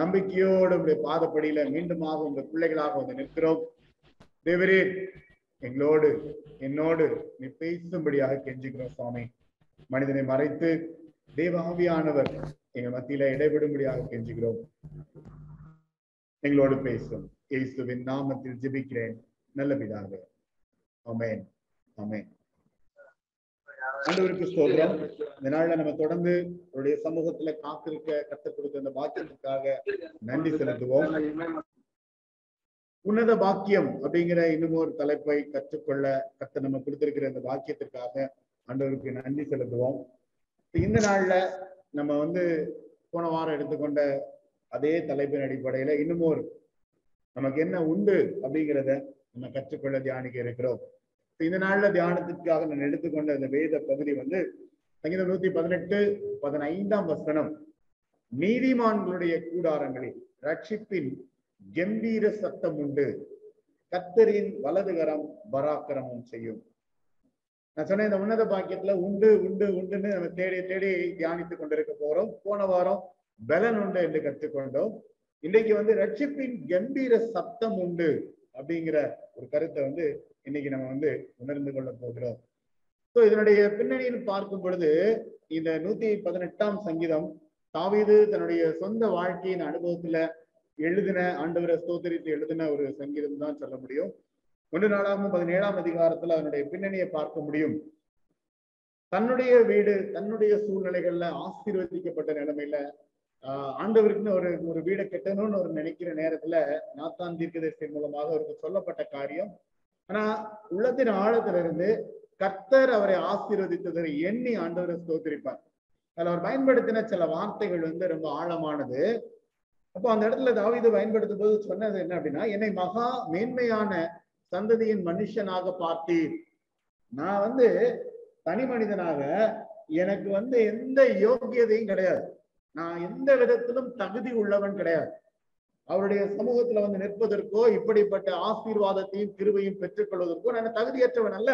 நம்பிக்கையோடு உடைய பாதப்படியில மீண்டுமாக உங்க பிள்ளைகளாக வந்து நிற்கிறோம். தேவரே எங்களோடு என்னோடு நீ பேசும்படியாக கெஞ்சுகிறோம் சுவாமி. மனிதனை மறைத்து தேவாவியானவர் எங்க மத்தியில இடைவிடும்படியாக கெஞ்சுகிறோம். எங்களோடு பேசும். இயேசுவின் நாமத்தில் ஜெபிக்கிறேன். நல்ல பிதாவே. அமேன் அமேன் ஆண்டவருக்கு சொல்றோம் இந்த நாள்ல நம்ம தொடர்ந்து அவருடைய சமூகத்துல காத்திருக்க கற்றுக் கொடுத்த இந்த பாக்கியத்துக்காக நன்றி செலுத்துவோம். உன்னத பாக்கியம் அப்படிங்கிற இன்னும் ஒரு தலைப்பை கற்றுக்கொள்ள கத்து நம்ம கொடுத்திருக்கிற இந்த பாக்கியத்திற்காக ஆண்டவருக்கு நன்றி செலுத்துவோம். இந்த நாள்ல நம்ம வந்து போன வாரம் எடுத்துக்கொண்ட அதே தலைப்பின் அடிப்படையில இன்னும் ஒரு நமக்கு என்ன உண்டு அப்படிங்கிறத நம்ம கற்றுக்கொள்ள தியானிக்க இருக்கிறோம். இந்த நாள்ல தியானத்திற்காக நான் எடுத்துக்கொண்ட இந்த வேத பகுதி வந்து சங்கீதம் நூத்தி பதினெட்டு பதினைந்தாம் வசனம். நீதிமான்களுடைய கூடாரங்களில் ரட்சிப்பின் கம்பீர சத்தம் உண்டு. கத்தரின் வலதுகரம் பராக்கிரமம் செய்யும். நான் சொன்ன இந்த உன்னத பாக்கியத்துல உண்டு உண்டு உண்டுன்னு நம்ம தேடி தேடி தியானித்துக் கொண்டிருக்க போறோம். போன வாரம் பலன் உண்டு என்று கற்றுக்கொண்டோம். இன்னைக்கு வந்து ரட்சிப்பின் கம்பீர சத்தம் உண்டு அப்படிங்கிற ஒரு கருத்தை வந்து இன்னைக்கு நம்ம வந்து உணர்ந்து கொள்ள போகிறோம். ஸோ இதனுடைய பின்னணியில் பார்க்கும் பொழுது இந்த நூத்தி பதினெட்டாம் சங்கீதம் தாவீது தன்னுடைய சொந்த வாழ்க்கையின் அனுபவத்துல எழுதின ஆண்டவரை ஸ்தோத்திரித்து எழுதின ஒரு சங்கீதம் தான் சொல்ல முடியும். ஒன்று நாளாகவும் பதினேழாம் அதிகாரத்துல அதனுடைய பின்னணியை பார்க்க முடியும். தன்னுடைய வீடு தன்னுடைய சூழ்நிலைகள்ல ஆசீர்வதிக்கப்பட்ட நிலைமையில ஆஹ் ஆண்டவருக்குன்னு ஒரு ஒரு வீடை கட்டணும்னு ஒரு நினைக்கிற நேரத்துல நாத்தான் தீர்க்கதரிசி மூலமாக அவருக்கு சொல்லப்பட்ட காரியம் ஆனா உள்ளத்தின் ஆழத்துல இருந்து கர்த்தர் அவரை ஆசீர்வதித்ததை எண்ணி ஆண்டவரை ஸ்தோத்திரிப்பார். அதில் அவர் பயன்படுத்தின சில வார்த்தைகள் வந்து ரொம்ப ஆழமானது. அப்போ அந்த இடத்துல தாவிது பயன்படுத்தும் போது சொன்னது என்ன அப்படின்னா என்னை மகா மேன்மையான சந்ததியின் மனுஷனாக பார்த்தீர். நான் வந்து தனி மனிதனாக எனக்கு வந்து எந்த யோக்கியதையும் கிடையாது. நான் எந்த விதத்திலும் தகுதி உள்ளவன் கிடையாது. அவருடைய சமூகத்துல வந்து நிற்பதற்கோ இப்படிப்பட்ட ஆசீர்வாதத்தையும் கிருவையும் பெற்றுக்கொள்வதற்கோ நான் தகுதியற்றவன் அல்ல.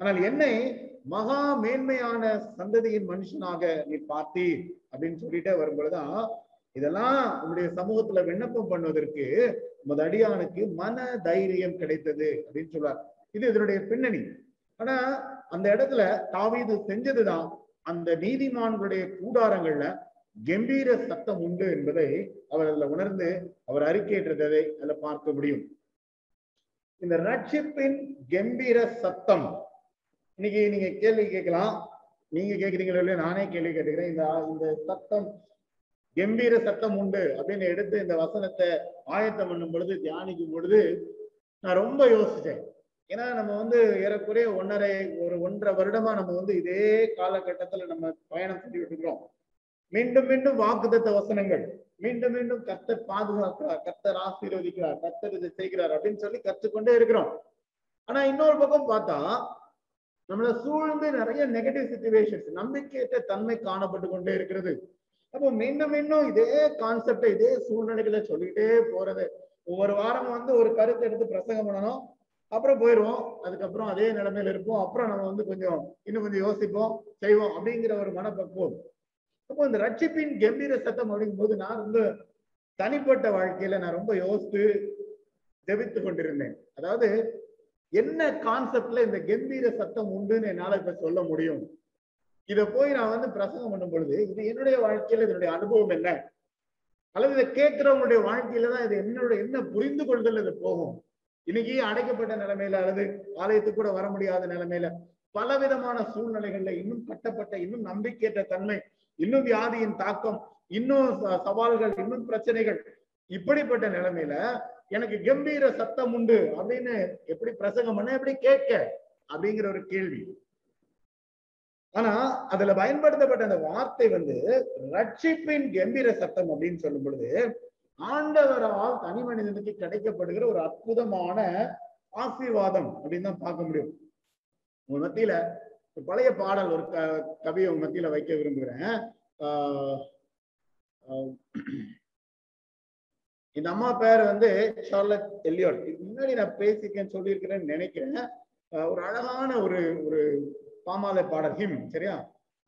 ஆனால் என்னை மகா மேன்மையான சந்ததியின் மனுஷனாக நீ பார்த்தி அப்படின்னு சொல்லிட்டே வரும்பொழுதுதான் இதெல்லாம் உங்களுடைய சமூகத்துல விண்ணப்பம் பண்ணுவதற்கு உமது அடியானுக்கு மன தைரியம் கிடைத்தது அப்படின்னு சொல்றார். இது இதனுடைய பின்னணி. ஆனா அந்த இடத்துல தாவீது செஞ்சதுதான் அந்த நீதிமான்களுடைய கூடாரங்கள்ல கம்பீர சத்தம் உண்டு என்பதை அவர் அதுல உணர்ந்து அவர் அறிக்கையிட்டதை அதுல பார்க்க முடியும். இந்த ரட்சிப்பின் கம்பீர சத்தம். இன்னைக்கு நீங்க கேள்வி கேட்கலாம். நீங்க கேக்குறீங்களோ இல்லையோ நானே கேள்வி கேட்டுக்கிறேன். இந்த இந்த சத்தம் கம்பீர சத்தம் உண்டு அப்படின்னு எடுத்து இந்த வசனத்தை ஆயத்தம் பண்ணும் பொழுது தியானிக்கும் பொழுது நான் ரொம்ப யோசிச்சேன். ஏன்னா நம்ம வந்து ஏறக்குறைய ஒன்னரை ஒரு ஒன்றரை வருடமா நம்ம வந்து இதே காலகட்டத்துல நம்ம பயணம் செஞ்சுட்டு இருக்கிறோம். மீண்டும் மீண்டும் வாக்குதத்த வசனங்கள். மீண்டும் மீண்டும் கத்தர் பாதுகாக்கிறார் கத்தர் ஆசீர்வதிக்கிறார் கத்தர் இதை செய்கிறார் அப்படின்னு சொல்லி கற்றுக்கொண்டே இருக்கிறோம். ஆனா இன்னொரு பக்கம் பார்த்தா நம்மள சூழ்ந்து நிறைய நெகட்டிவ் சுச்சுவேஷன்ஸ் நம்பிக்கையற்ற தன்மை காணப்பட்டு கொண்டே இருக்கிறது. அப்போ மீண்டும் மீண்டும் இதே கான்செப்டை இதே சூழ்நிலைகளை சொல்லிட்டே போறது. ஒவ்வொரு வாரம் வந்து ஒரு கருத்தை எடுத்து பிரசங்கம் பண்ணணும். அப்புறம் போயிடுவோம். அதுக்கப்புறம் அதே நிலைமையில இருப்போம். அப்புறம் நம்ம வந்து கொஞ்சம் இன்னும் கொஞ்சம் யோசிப்போம் செய்வோம் அப்படிங்கிற ஒரு மனப்பக்குவம். அப்போ இந்த ரட்சிப்பின் கம்பீர சத்தம் அப்படிங்கும் போது நான் ரொம்ப தனிப்பட்ட வாழ்க்கையில நான் ரொம்ப யோசித்து ஜெபித்து கொண்டிருந்தேன். அதாவது என்ன கான்செப்ட்ல இந்த கம்பீர சத்தம் உண்டுன்னு என்னால இப்ப சொல்ல முடியும்? இதை போய் நான் வந்து பிரசங்கம் பண்ணும் பொழுது இது என்னுடைய வாழ்க்கையில இதனுடைய அனுபவம் என்ன? அல்லது இதை கேட்கிறவங்களுடைய வாழ்க்கையில தான் இது என்னோட என்ன புரிந்து கொள்தல் இது போகும்? இன்னைக்கு அடைக்கப்பட்ட நிலைமையில அல்லது ஆலயத்துக்கு கூட வர முடியாத நிலைமையில பலவிதமான சூழ்நிலைகள்ல இன்னும் கட்டப்பட்ட இன்னும் நம்பிக்கையற்ற தன்மை இன்னும் வியாதியின் தாக்கம் இன்னும் சவால்கள் இன்னும் பிரச்சனைகள். இப்படிப்பட்ட நிலைமையில எனக்கு கம்பீர சத்தம் உண்டு அப்படின்னு எப்படி பிரசங்கம் பண்ண எப்படி கேட்க அப்படிங்கிற ஒரு கேள்வி. ஆனா அதுல பயன்படுத்தப்பட்ட அந்த வார்த்தை வந்து ரட்சிப்பின் கம்பீர சத்தம் அப்படின்னு சொல்லும் பொழுது ஆண்டவரால் தனி மனிதனுக்கு கிடைக்கப்படுகிற ஒரு அற்புதமான ஆசீர்வாதம் அப்படின்னு தான் பார்க்க முடியும். உங்க மத்தியில பழைய பாடல் ஒரு க கவியை மத்தியில வைக்க விரும்புகிறேன். ஆஹ் இந்த அம்மா பேர் வந்து சார்லட் எல்லியோட். இதுக்கு முன்னாடி நான் பேசிக்கேன்னு சொல்லியிருக்கிறேன்னு நினைக்கிறேன். ஒரு அழகான ஒரு ஒரு பாமாலை பாடல் ஹிம் சரியா?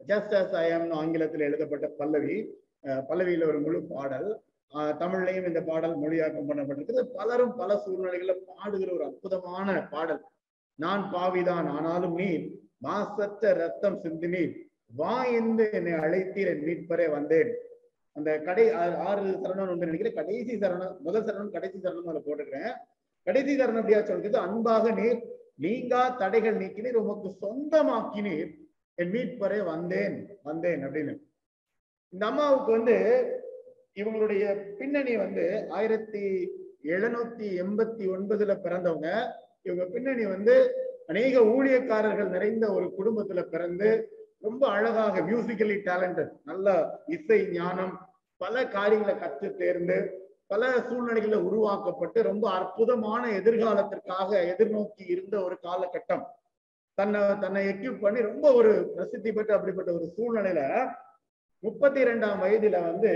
ஜஸ்ட் அஸ் ஐ ஆங்கிலத்தில் எழுதப்பட்ட பல்லவி. அஹ், பல்லவியில ஒரு முழு பாடல். ஆஹ், தமிழ்லையும் இந்த பாடல் மொழியாக்கம் பண்ணப்பட்டிருக்கிறது பலரும் பல சூழ்நிலைகளில் பாடுகிற ஒரு அற்புதமான பாடல். நான் பாவிதான் ஆனாலும் நீ மாசற்ற ரத்தம் சிந்தினீர் வா என்று என்னை அழைத்தீர் என் மீட்பரே வந்தேன். அந்த கடை ஆறு சரணம் ஒன்று நினைக்கிறேன். கடைசி சரணம் முதல் சரணம் கடைசி சரணம் அதை போட்டுக்கிறேன் கடைசி சரணம் அப்படியா சொல்றது? அன்பாக நீர் நீங்கா தடைகள் நீக்கினீர் உமக்கு சொந்தமாக்கினீர் என் மீட்பரே வந்தேன் வந்தேன் அப்படின்னு. இந்த அம்மாவுக்கு வந்து இவங்களுடைய பின்னணி வந்து ஆயிரத்தி எழுநூத்தி எண்பத்தி ஒன்பதுல பிறந்தவங்க. இவங்க பின்னணி வந்து அநேக ஊழியக்காரர்கள் நிறைந்த ஒரு குடும்பத்துல பிறந்து ரொம்ப அழகாக மியூசிக்கலி டேலண்டட் நல்ல இசை ஞானம் பல காரியங்களை கற்று தேர்ந்து பல சூழ்நிலைகளில் உருவாக்கப்பட்டு ரொம்ப அற்புதமான எதிர்காலத்திற்காக எதிர்நோக்கி இருந்த ஒரு காலகட்டம். தன்னை தன்னை எக்யூப் பண்ணி ரொம்ப ஒரு பிரசித்தி பெற்ற அப்படிப்பட்ட ஒரு சூழ்நிலையில முப்பத்தி இரண்டாம் வயதுல வந்து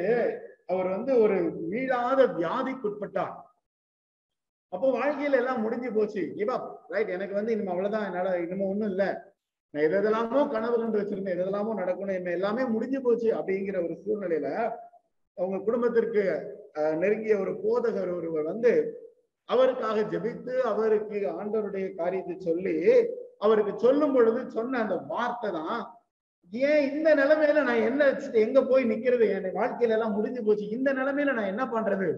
அவர் வந்து ஒரு மீளாத வியாதிக்குட்பட்டார். அப்போ வாழ்க்கையில எல்லாம் முடிஞ்சு போச்சு. கிவ் ரைட் எனக்கு வந்து இனிமே அவ்வளவுதான். என்னால இனிமே ஒண்ணும் இல்ல. நான் எது எதெல்லாமோ கனவு கண்டு வச்சிருந்தேன். எது எதெல்லாமோ நடக்கணும். என்ன எல்லாமே முடிஞ்சு போச்சு அப்படிங்கிற ஒரு சூழ்நிலையில அவங்க குடும்பத்திற்கு அஹ், நெருங்கிய ஒரு போதகர் ஒருவர் வந்து அவருக்காக ஜெபித்து அவருக்கு ஆண்டவருடைய காரியத்தை சொல்லி அவருக்கு சொல்லும் பொழுது சொன்ன அந்த வார்த்தை தான் ஏன் இந்த நிலைமையில நான் என்ன எங்க போய் நிக்கிறது? என் வாழ்க்கையில எல்லாம் முடிஞ்சு போச்சு. இந்த நிலைமையில நான் என்ன பண்றது?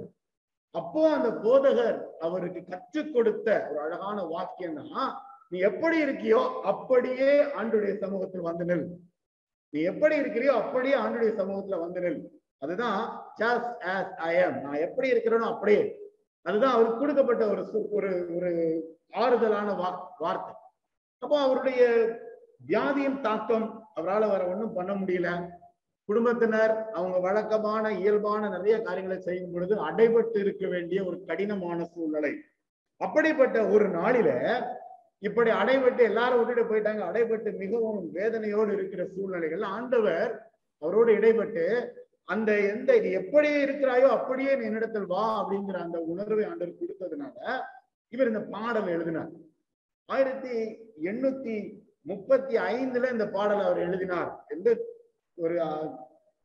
அப்போ அந்த போதகர் அவருக்கு கற்றுக் கொடுத்த ஒரு அழகான வாக்கியம் தான் நீ எப்படி இருக்கியோ அப்படியே ஆண்டுடைய சமூகத்தில் வந்து நெல். நீ எப்படி இருக்கிறியோ அப்படியே ஆண்டுடைய சமூகத்துல வந்து நெல். அதுதான் just ஆஸ் ஐ எம் நான் எப்படி இருக்கிறேனோ அப்படியே. அதுதான் அவருக்கு கொடுக்கப்பட்ட ஒரு சு- ஒரு ஒரு ஆறுதலான வா வார்த்தை. அப்போ அவருடைய வியாதியின் தாக்கம் அவரால் வர ஒன்றும் பண்ண முடியல. குடும்பத்தினர் அவங்க வழக்கமான இயல்பான நிறைய காரியங்களை செய்யும் பொழுது அடைபட்டு இருக்க வேண்டிய ஒரு கடினமான சூழ்நிலை. அப்படிப்பட்ட ஒரு நாளில இப்படி அடைபட்டு எல்லாரும் விட்டுட்டு போயிட்டாங்க. அடைபட்டு மிகவும் வேதனையோடு இருக்கிற சூழ்நிலைகள் ஆண்டவர் அவரோடு இடைப்பட்டு அந்த எந்த இது எப்படியே இருக்கிறாயோ அப்படியே நீ என்னிடத்தில் வா அப்படிங்கிற அந்த உணர்வை ஆண்டவர் கொடுத்ததுனால இவர் இந்த பாடல் எழுதினார். ஆயிரத்தி எண்ணூத்தி முப்பத்தி ஐந்துல இந்த பாடல் அவர் எழுதினார். எந்த ஒரு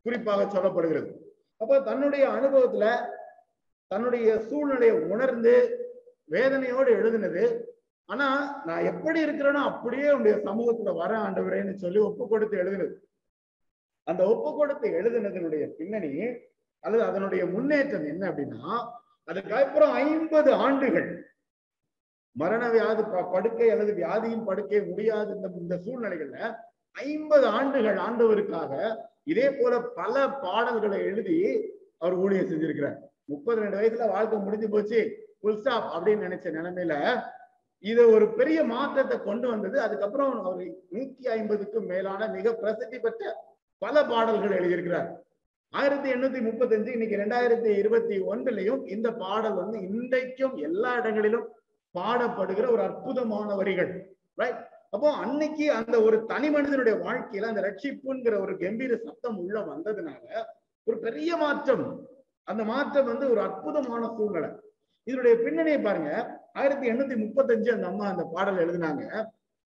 குறிப்பாக சொல்லப்படுகிறது. அப்ப தன்னுடைய அனுபவத்துல தன்னுடைய சூழ்நிலையை உணர்ந்து வேதனையோடு எழுதினது. ஆனா நான் எப்படி இருக்கிறேனோ அப்படியே உடைய சமூகத்துல வர ஆண்டவரேன்னு சொல்லி ஒப்பு கொடுத்து எழுதினது. அந்த ஒப்பு கொடுத்து எழுதினதனுடைய பின்னணி அல்லது அதனுடைய முன்னேற்றம் என்ன அப்படின்னா அதுக்கப்புறம் ஐம்பது ஆண்டுகள். மரண வியாதி ப- படுக்கை அல்லது வியாதியின் படுக்கை முடியாது இந்த இந்த சூழ்நிலைகள்ல ஐம்பது ஆண்டுகள் ஆண்டவருக்காக இதே போல பல பாடல்களை எழுதி அவர் ஊழியர் செஞ்சிருக்கிறார். முப்பது ரெண்டு வயசுல வாழ்க்கை முடிஞ்சு போச்சு. புல் ஸ்டாப் அப்படின்னு நினைச்ச நிலைமையில இது ஒரு பெரிய மாற்றத்தை கொண்டு வந்தது. அதுக்கப்புறம் அவர் நூத்தி ஐம்பதுக்கும் மேலான மிக பிரசித்தி பெற்ற பல பாடல்கள் எழுதியிருக்கிறார். ஆயிரத்தி எண்ணூத்தி முப்பத்தஞ்சு இன்னைக்கு ரெண்டாயிரத்தி இருபத்தி ஒன்றுலயும் இந்த பாடல் வந்து இன்றைக்கும் எல்லா இடங்களிலும் பாடப்படுகிற ஒரு அற்புதமான வரிகள். ரைட் அப்போ அன்னைக்கு அந்த ஒரு தனி மனிதனுடைய வாழ்க்கையில அந்த ரட்சிப்புங்கிற ஒரு கம்பீர சத்தம் உள்ள வந்ததுனால ஒரு பெரிய மாற்றம். அந்த மாற்றம் வந்து ஒரு அற்புதமான சூழ்நிலை. இதனுடைய பின்னணியை பாருங்க. ஆயிரத்தி எண்ணூத்தி முப்பத்தஞ்சு அந்த அம்மா அந்த பாடல் எழுதினாங்க.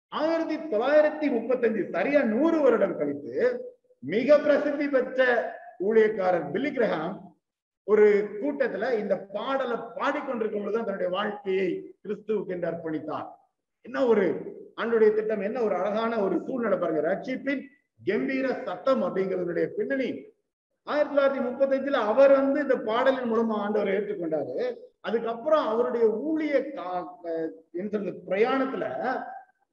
ஆயிரத்தி தொள்ளாயிரத்தி முப்பத்தஞ்சு சரியா நூறு வருடம் கழித்து மிக பிரசித்தி பெற்ற ஊழியக்காரர் பில்லி கிரஹாம் ஒரு கூட்டத்துல இந்த பாடலை பாடிக்கொண்டிருக்கும் பொழுது தன்னுடைய வாழ்க்கையை கிறிஸ்துவுக்கு என்று அர்ப்பணித்தார். என்ன ஒரு ஆண்டுடைய திட்டம் என்ன? ஒரு அழகான ஒரு சூழ்நிலை பாருங்க. ரட்சிப்பின் கம்பீர சத்தம் அப்படிங்கிறதுடைய பின்னணி. ஆயிரத்தி தொள்ளாயிரத்தி முப்பத்தஞ்சுல அவர் வந்து இந்த பாடலின் மூலமா ஆண்டவரை ஏற்றுக்கொண்டாரு. அதுக்கப்புறம் அவருடைய ஊழிய அஹ் பிரயாணத்துல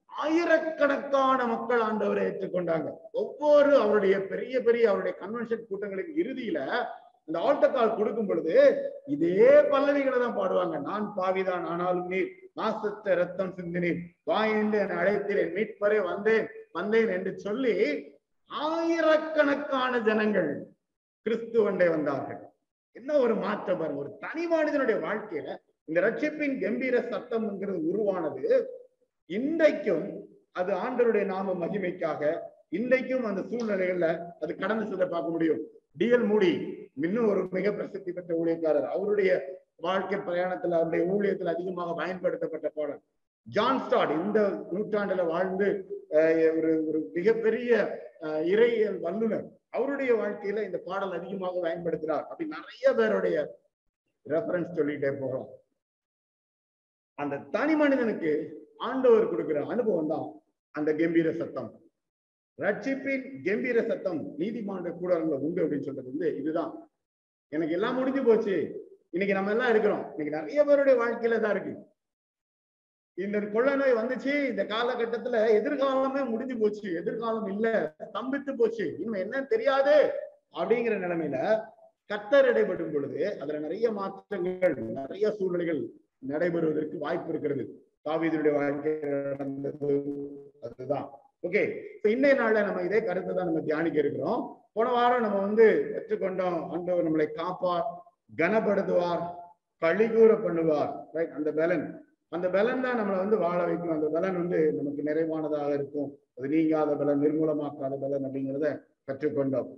ஆயிரக்கணக்கான மக்கள் ஆண்டவரை ஏற்றுக்கொண்டாங்க. ஒவ்வொரு அவருடைய பெரிய பெரிய அவருடைய கன்வென்ஷன் கூட்டங்களுக்கு இறுதியில இந்த ஆல்டக்கால் கொடுக்கும் பொழுது இதே பல்லவிகளை தான் பாடுவாங்க. நான் பாவிதான் ஆனாலும் நீர். மாசத்த ரத்தம் சிந்தினேன். வா என்று என்னை அழைத்தீர் மீட்பரே வந்தேன் வந்தேன் என்று சொல்லி ஆயிரக்கணக்கான ஜனங்கள் கிறிஸ்துவண்டை வந்தார்கள். என்ன ஒரு மாற்றம் ஒரு தனி மனிதனுடைய வாழ்க்கையில இந்த ரட்சிப்பின் கம்பீர சத்தம்ங்கிறது உருவானது. இன்றைக்கும் அது ஆண்டருடைய நாம மகிமைக்காக இன்றைக்கும் அந்த சூழ்நிலைகள்ல அது கடந்து செல்ல பார்க்க முடியும். டிஎல் மூடி இன்னும் ஒரு மிக பிரசித்தி பெற்ற ஊழியக்காரர் அவருடைய வாழ்க்கை பிரயாணத்துல அவருடைய ஊழியத்தில் அதிகமாக பயன்படுத்தப்பட்ட பாடல். ஜான் ஸ்டாட் இந்த நூற்றாண்டுல வாழ்ந்து அஹ், ஒரு ஒரு மிகப்பெரிய அஹ், இறையியல் வல்லுனர் அவருடைய வாழ்க்கையில இந்த பாடல் அதிகமாக பயன்படுத்தினார். அப்படி நிறைய பேருடைய ரெஃபரன்ஸ் சொல்லிட்டே போகலாம். அந்த தனி மனிதனுக்கு ஆண்டவர் கொடுக்கிற அனுபவம் தான் அந்த கம்பீர சத்தம். ரட்சிப்பின் கம்பீர சத்தம் நீதிமன்ற கூடாரங்கள உண்டு அப்படின்னு சொல்றது வந்து இதுதான். எனக்கு எல்லாம் முடிஞ்சு போச்சு. இன்னைக்கு நம்ம எல்லாம் இருக்கிறோம். இன்னைக்கு நிறைய பேருடைய வாழ்க்கையில தான் இருக்கு. இந்த கொள்ள நோய் வந்துச்சு இந்த காலகட்டத்துல எதிர்காலமே முடிஞ்சு போச்சு எதிர்காலம் இல்ல ஸ்தம்பித்து போச்சு இன்னும் என்ன தெரியாது அப்படிங்கிற நிலைமையில கத்தர் இடைப்படும் பொழுது அதுல நிறைய மாற்றங்கள் நிறைய சூழ்நிலைகள் நடைபெறுவதற்கு வாய்ப்பு இருக்கிறது. தாவீதனுடைய வாழ்க்கை நடந்தது அதுதான். ஓகே இன்னைய நாள்ல நம்ம இதே கருத்தை தான் நம்ம தியானிக்க இருக்கிறோம். போன வாரம் நம்ம வந்து பெற்றுக்கொண்டோம். ஆண்டவர் நம்மளை காப்பார் கனப்படுத்துவார் கழிகூற பண்ணுவார் ரைட் அந்த பலன். அந்த பலன் தான் நம்மளை வந்து வாழ வைக்கும். அந்த பலன் வந்து நமக்கு நிறைவானதாக இருக்கும். அது நீங்காத பலன் நிர்மூலமாக்காத பலன் அப்படிங்கிறத கற்றுக்கொண்டோம்.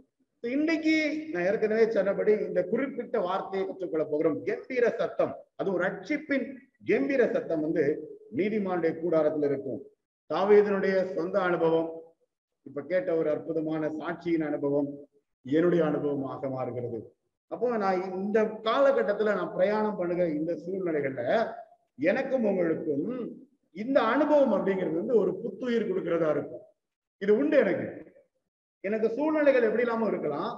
இன்னைக்கு நான் ஏற்கனவே சொன்னபடி இந்த குறிப்பிட்ட வார்த்தையை கற்றுக்கொள்ள போகிறோம். கம்பீர சத்தம். அதுவும் ரட்சிப்பின் கம்பீர சத்தம் வந்து நீதிமானுடைய கூடாரத்தில் இருக்கும். தாவீதனுடைய சொந்த அனுபவம் இப்ப கேட்ட ஒரு அற்புதமான சாட்சியின் அனுபவம் என்னுடைய அனுபவமாக மாறுகிறது. அப்போ நான் இந்த காலகட்டத்துல நான் பிரயாணம் பண்ணுகிற இந்த சூழ்நிலைகள்ல எனக்கும் உங்களுக்கும் இந்த அனுபவம் அப்படிங்கிறது வந்து ஒரு புத்துயிர் கொடுக்கிறதா இருக்கும். இது உண்டு எனக்கு. எனக்கு சூழ்நிலைகள் எப்படி இல்லாம இருக்கலாம்.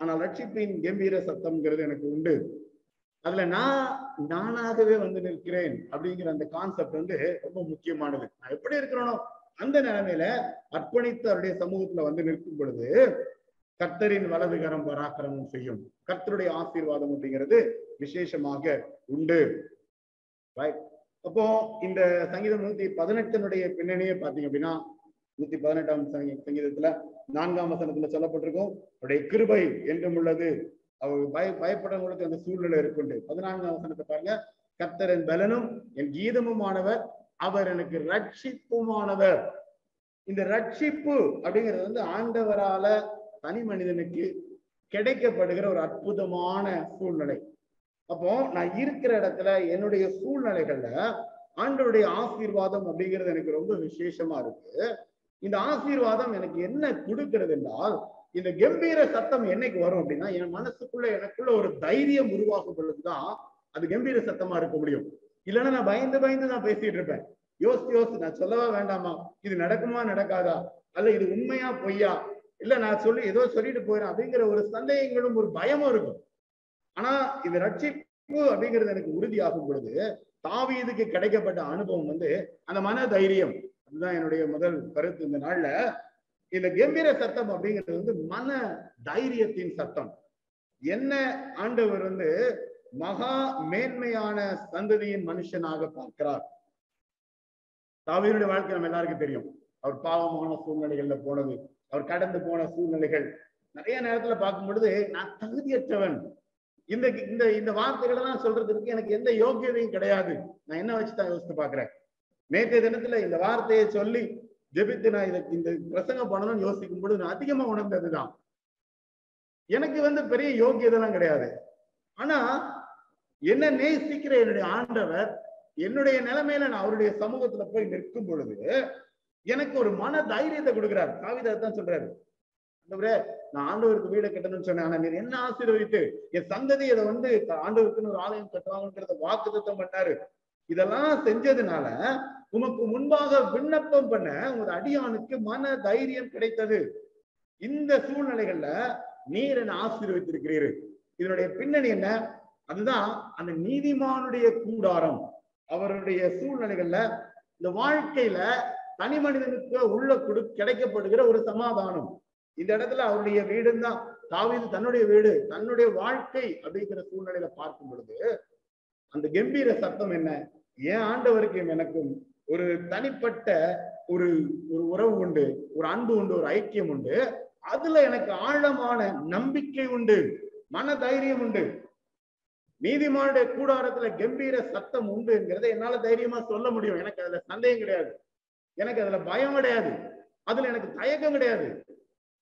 ஆனால் ரட்சிப்பின் கம்பீர சத்தம்ங்கிறது எனக்கு உண்டு. அதுல நான் நானாகவே வந்து நிற்கிறேன் அப்படிங்கிற அந்த கான்செப்ட் வந்து ரொம்ப முக்கியமானது. நான் எப்படி இருக்கிறேனோ அந்த நிலைமையில அர்ப்பணித்து அவருடைய சமூகத்துல வந்து நிற்கும் பொழுது கர்த்தரின் வலதுகரம் பராக்கிரமம் செய்யும். கர்த்தருடைய ஆசீர்வாதம் அப்படிங்கிறது விசேஷமாக உண்டு. ரைட் அப்போ இந்த சங்கீதம் நூத்தி பதினெட்டினுடைய பின்னணியே பாத்தீங்க அப்படின்னா நூத்தி பதினெட்டாம் சங்கீதத்துல நான்காம் வசனத்துல சொல்லப்பட்டிருக்கும் அவருடைய கிருபை என்றும் உள்ளது. அவர் பய பயப்படுறவங்களுக்கு அந்த சூழ்நிலை இருக்குண்டு பதினான்காம் வசனத்தை பாருங்க. கர்த்தரன் பலனும் என் கீதமுமானவர் அவர் எனக்கு ரட்சிப்புமானவர் இந்த ரட்சிப்பு அப்படிங்கிறது வந்து ஆண்டவரால தனி மனிதனுக்கு கிடைக்கப்படுகிற ஒரு அற்புதமான சூழ்நிலை. அப்போ நான் இருக்கிற இடத்துல என்னுடைய சூழ்நிலைகள்ல ஆண்டருடைய ஆசீர்வாதம் அப்படிங்கிறது எனக்கு ரொம்ப விசேஷமா இருக்கு. இந்த ஆசீர்வாதம் எனக்கு என்ன கொடுக்கிறது என்றால் இந்த கம்பீர சத்தம் என்னைக்கு வரும் அப்படின்னா என் மனசுக்குள்ள எனக்குள்ள ஒரு தைரியம் உருவாகும் பொழுதுதான் அது கம்பீர சத்தமா இருக்க முடியும். இல்லைன்னா நான் பயந்து பயந்து நான் பேசிட்டு இருப்பேன். யோசிச்சு யோசிச்சு நான் சொல்லவா வேண்டாமா? இது நடக்குமா நடக்காதா? அல்ல இது உண்மையா பொய்யா? இல்ல நான் சொல்லி ஏதோ சொல்லிட்டு போயிடும் அப்படிங்கிற ஒரு சந்தேகங்களும் ஒரு பயமும் இருக்கும். ஆனா இந்த ரட்சிப்பு அப்படிங்கிறது எனக்கு உறுதியாகும் பொழுது தாவீதுக்கு கிடைக்கப்பட்ட அனுபவம் வந்து அந்த மன தைரியம். அதுதான் என்னுடைய முதல் கருத்து இந்த நாள்ல. இந்த கம்பீர சத்தம் அப்படிங்கிறது வந்து மன தைரியத்தின் சத்தம். என்ன ஆண்டவர் வந்து மகா மேன்மையான சந்ததியின் மனுஷனாக பார்க்கிறார். தாவீருடைய வாழ்க்கை நம்ம எல்லாருக்கும் தெரியும். அவர் பாவமான சூழ்நிலைகள்ல போனது. அவர் கடந்து போன சூழ்நிலைகள். நிறைய நேரத்துல பார்க்கும் பொழுது நான் தகுதியற்றவன். இந்த இந்த இந்த வார்த்தைகளை தான் சொல்றதுக்கு எனக்கு எந்த யோகியதையும் கிடையாது. நான் என்ன வச்சுதான் யோசித்து பாக்குறேன் நேற்றைய தினத்துல இந்த வார்த்தையை சொல்லி ஜெபித்து நான் இதை இந்த பிரசங்கம் பண்ணணும்னு யோசிக்கும் பொழுது நான் அதிகமா உணர்ந்ததுதான். எனக்கு வந்து பெரிய யோகியதெல்லாம் கிடையாது. ஆனா என்ன நேசிக்கிற என்னுடைய ஆண்டவர் என்னுடைய நிலைமையில நான் அவருடைய சமூகத்துல போய் நிற்கும் பொழுது எனக்கு ஒரு மன தைரியத்தை கொடுக்கிறார். காவிதா தான் சொல்றாரு. ஆண்டவரே நான் ஆண்டவருக்கு வீடு கட்டணும்னு சொன்னேன். ஆனா நீர் என்ன ஆசீர்வதித்து என் சந்ததி அதை வந்து ஆண்டவருக்குன்னு ஒரு ஆலயம் கட்டுவாங்கன்றத வாக்குத்தம் பண்ணாரு. இதெல்லாம் செஞ்சதுனால உமக்கு முன்பாக விண்ணப்பம் பண்ண உங்க அடியானுக்கு மன தைரியம் கிடைத்தது. இந்த சூழ்நிலைகள்ல நீர் என்ன ஆசீர்வதித்திருக்கிறீர். இதனுடைய பின்னணி என்ன? அதுதான் அந்த நீதிமானுடைய கூடாரம். அவருடைய சூழ்நிலைகள்ல இந்த வாழ்க்கையில தனி மனிதனுக்கு உள்ள கொடு கிடைக்கப்படுகிற ஒரு சமாதானம். இந்த இடத்துல அவருடைய வீடும் தான் தாவீது தன்னுடைய வீடு தன்னுடைய வாழ்க்கை அப்படிங்கிற சூழ்நிலையில பார்க்கும் பொழுது அந்த கம்பீர சத்தம் என்ன? ஏன் ஆண்டவருக்கும் எனக்கும் ஒரு தனிப்பட்ட ஒரு ஒரு உறவு உண்டு ஒரு அன்பு உண்டு ஒரு ஐக்கியம் உண்டு அதுல எனக்கு ஆழமான நம்பிக்கை உண்டு மன தைரியம் உண்டு. நீதிமானுடைய கூடாரத்துல கம்பீர சத்தம் உண்டு என்கிறத என்னால தைரியமா சொல்ல முடியும். எனக்கு அதுல சந்தேகம் கிடையாது. எனக்கு அதுல பயம் கிடையாது. அதுல எனக்கு தயக்கம் கிடையாது.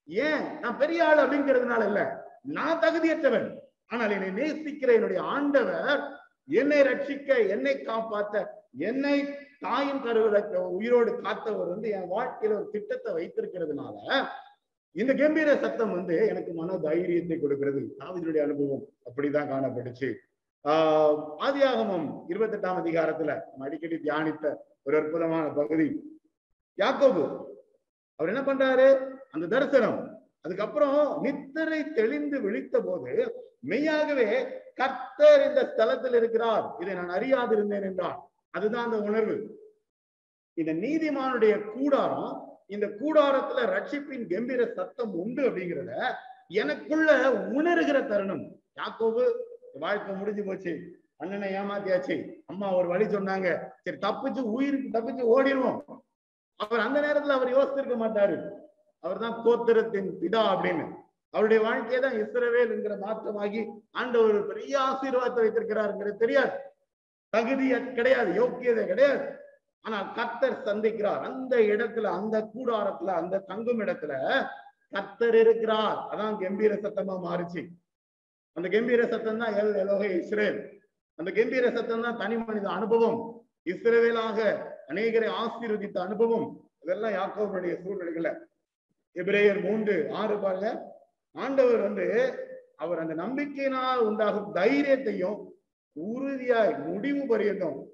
ஏன்? நான் பெரிய ஆள் அப்படிங்கிறதுனால இல்ல. நான் தகுதியற்றவன். ஆனால் என்னை நேசிக்கிற என்னுடைய ஆண்டவர் என்னை ரட்சிக்க என்னை காப்பாத்த என்னை தாயின் கருவில உயிரோடு காத்தவர் வந்து என் வாழ்க்கையில ஒரு திட்டத்தை வைத்திருக்கிறதுனால இந்த கம்பீர சத்தம் வந்து எனக்கு மன தைரியத்தை கொடுக்கிறது. தாவிதனுடைய அனுபவம் அப்படிதான் காணப்பட்டுச்சு ஆஹ் ஆதியாகமம் இருபத்தெட்டாம் அதிகாரத்துல நம்ம அடிக்கடி தியானித்த ஒரு அற்புதமான பகுதி. யாக்கோபு. அவர் என்ன பண்றாரு? அந்த தரிசனம். அதுக்கப்புறம் நித்திரை தெளிந்து விழித்த போது மெய்யாகவே கர்த்தர் இந்த ஸ்தலத்தில் இருக்கிறார். இதை நான் அறியாதிருந்தேன் என்றார். அதுதான் அந்த உணர்வு. இந்த நீதிமானுடைய கூடாரம் இந்த கூடாரத்துல ரட்சிப்பின் கம்பீர சத்தம் உண்டு அப்படிங்கிறத எனக்குள்ள உணர்கிற தருணம். யாக்கோபு வாழ்க்கை முடிஞ்சு போச்சு. அண்ணனை ஏமாத்தியாச்சு. அம்மா ஒரு வழி சொன்னாங்க. சரி தப்பிச்சு உயிருக்கு தப்பிச்சு ஓடிடுவோம். அவர் அந்த நேரத்துல அவர் யோசித்திருக்க மாட்டாரு. அவர் தான் கோத்திரத்தின் பிதா அப்படின்னு. அவருடைய வாழ்க்கையை தான் இஸ்ரவேல் என்கிற மாற்றமாகி ஆண்டவர் ஒரு பெரிய ஆசீர்வாதத்தை வைத்திருக்கிறாருங்கிறது தெரியாது. தகுதி கிடையாது யோக்கியதை கிடையாது. ஆனால் கத்தர் சந்திக்கிறார். அந்த இடத்துல அந்த கூடாரத்துல அந்த தங்கும் இடத்துல கத்தர் இருக்கிறார். அதான் கம்பீர சத்தமா மாறுச்சு. அந்த கம்பீர சத்தம் தான் எல் எலோகே இஸ்ரேல். அந்த கம்பீர சத்தம் தான் தனி மனித அனுபவம். இஸ்ரவேலாக அநேகரை ஆசீர்வதித்த அனுபவம் இதெல்லாம் யாக்கோவனுடைய சூழ்நிலைகள்ல. எபிரேயர் மூன்று ஆறு பாருங்க. ஆண்டவர் வந்து அவர் அந்த நம்பிக்கையினால் உண்டாகும் தைரியத்தையும் உறுதியாய் முடிவு பரியந்தம்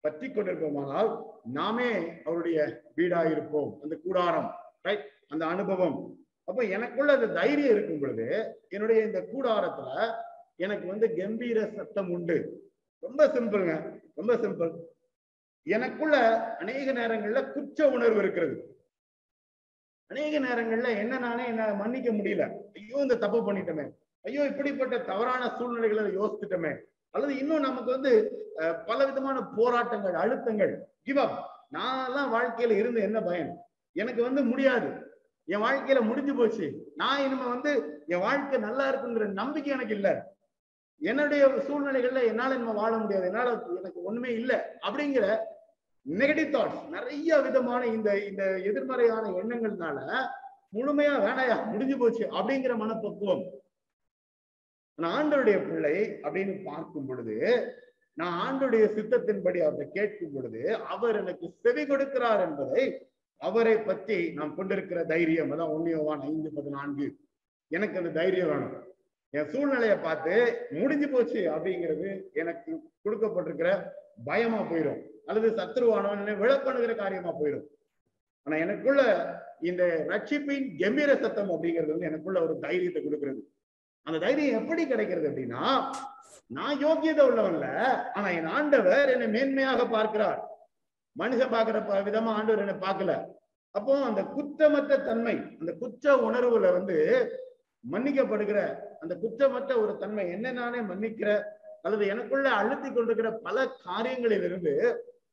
பற்றி கொண்டிருப்போமானால் நாமே அவருடைய வீடாயிருப்போம். அந்த கூடாரம் ரைட் அந்த அனுபவம். அப்ப எனக்குள்ள அந்த தைரியம் இருக்கும் பொழுது என்னுடைய இந்த கூடாரத்துல எனக்கு வந்து கம்பீர சத்தம் உண்டு. ரொம்ப சிம்பிள்ங்க. ரொம்ப சிம்பிள். எனக்குள்ள அநேக நேரங்கள்ல குற்ற உணர்வு இருக்கிறது. அநேக நேரங்கள்ல என்ன நானே என்ன மன்னிக்க முடியல. ஐயோ இந்த தப்பு பண்ணிட்டோமே. ஐயோ இப்படிப்பட்ட தவறான சூழ்நிலைகளை யோசித்துட்டோமே. அல்லது இன்னும் நமக்கு வந்து பல விதமான போராட்டங்கள் அழுத்தங்கள் கிவ் அப் நான் வாழ்க்கையில இருந்து என்ன பயன்? எனக்கு வந்து முடியாது. என் வாழ்க்கையில முடிஞ்சு போச்சு. நான் இனிமே வந்து என் வாழ்க்கை நல்லா இருக்குங்கிற நம்பிக்கை எனக்கு இல்லை. என்னுடைய சூழ்நிலைகள்ல என்னால நம்ம வாழ முடியாது. என்னால எனக்கு ஒண்ணுமே இல்லை. அப்படிங்கிற நெகட்டிவ் தாட்ஸ் நிறைய விதமான இந்த இந்த எதிர்மறையான எண்ணங்கள்னால முழுமையா வேணையா முடிஞ்சு போச்சு அப்படிங்கிற மனப்பக்குவம். நான் ஆண்டருடைய பிள்ளை அப்படின்னு பார்க்கும் பொழுது நான் ஆண்டுடைய சித்தத்தின்படி அவரை கேட்கும் பொழுது அவர் எனக்கு செவி கொடுக்கிறார் என்பதை அவரை பற்றி நாம் கொண்டிருக்கிற தைரியம். அதான் ஒன்னியவான் ஐந்து பதினான்கு. எனக்கு அந்த தைரியம் வேணும். என் சூழ்நிலையை பார்த்து முடிஞ்சு போச்சு அப்படிங்கிறது எனக்கு கொடுக்கப்பட்டிருக்கிற பயமா போயிடும் அல்லது சத்ருவானவன் விளக்கணுகிற காரியமா போயிடும். ஆனா எனக்குள்ள இந்த ரட்சிப்பின் கம்பீர சத்தம் அப்படிங்கிறது வந்து எனக்குள்ள ஒரு தைரியத்தை கொடுக்கிறது. அந்த தைரியம் எப்படி கிடைக்கிறது அப்படின்னா நான் யோக்கியதை உள்ளவன்ல ஆனா என் ஆண்டவர் என்னை மேன்மையாக பார்க்கிறார். மனுஷன் பார்க்கிற விதமா ஆண்டவர் என்னை பார்க்கல. அப்போ அந்த குற்றமற்ற தன்மை அந்த குற்ற உணர்வுல வந்து மன்னிக்கப்படுகிற அந்த குற்றமற்ற ஒரு தன்மை என்ன நானே மன்னிக்கிற அல்லது எனக்குள்ள அழுத்தி கொண்டிருக்கிற பல காரியங்களிலிருந்து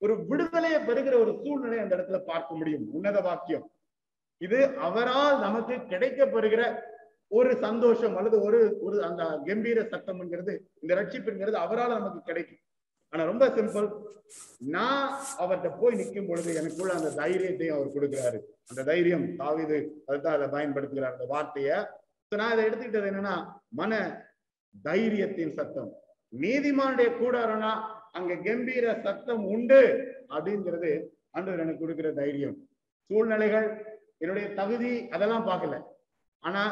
ஒரு விடுதலையை பெறுகிற ஒரு சூழ்நிலை அந்த இடத்துல பார்க்க முடியும். உன்னத வாக்கியம். இது அவரால் நமக்கு கிடைக்க பெறுகிற ஒரு சந்தோஷம் அல்லது ஒரு ஒரு அந்த கம்பீர சத்தம்ங்கிறது இந்த ரட்சிப்புங்கிறது அவரால் நமக்கு கிடைக்கும். ஆனா ரொம்ப சிம்பிள் நான் அவர்கிட்ட போய் நிற்கும் பொழுது எனக்குள்ள அந்த தைரியத்தையும் அவர் கொடுக்கிறாரு. அந்த தைரியம் தாவிது அதுதான் அதை பயன்படுத்துகிறார். அந்த வார்த்தைய. நான் இதை எடுத்துக்கிட்டது என்னன்னா மன தைரியத்தின் சத்தம். நீதிமானுடைய கூடாரம்னா அங்க கம்பீர சத்தம் உண்டு அப்படிங்கிறது ஆண்டவர் எனக்கு கொடுக்கிற தைரியம். சூழ்நிலைகள் என்னுடைய தகுதி அதெல்லாம் பார்க்கல. ஆனா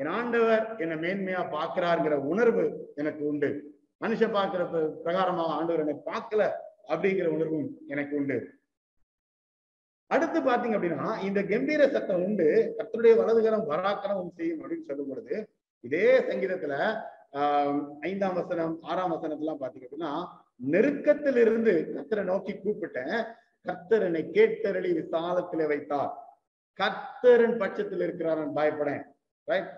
என் ஆண்டவர் என்னை மேன்மையா பார்க்கிறாருங்கிற உணர்வு எனக்கு உண்டு. மனுஷன் பார்க்கிற பிரகாரமா ஆண்டவர் என்னை பார்க்கல அப்படிங்கிற உணர்வும் எனக்கு உண்டு. அடுத்து பாத்தீங்க அப்படின்னா இந்த கம்பீர சத்தம் உண்டு கத்தருடைய வலதுகரம் பராக்கிரமம் செய்யும் அப்படின்னு சொல்லும் பொழுது இதே சங்கீதத்துல ஆஹ் ஐந்தாம் வசனம் ஆறாம் வசனத்தெல்லாம் பாத்தீங்க அப்படின்னா நெருக்கத்திலிருந்து கத்தரை நோக்கி கூப்பிட்டேன். கத்தர் என்னை கேட்டரளி சாதத்திலே வைத்தார். கத்தரன் பட்சத்தில் இருக்கிறார் பயப்படேன். ரைட்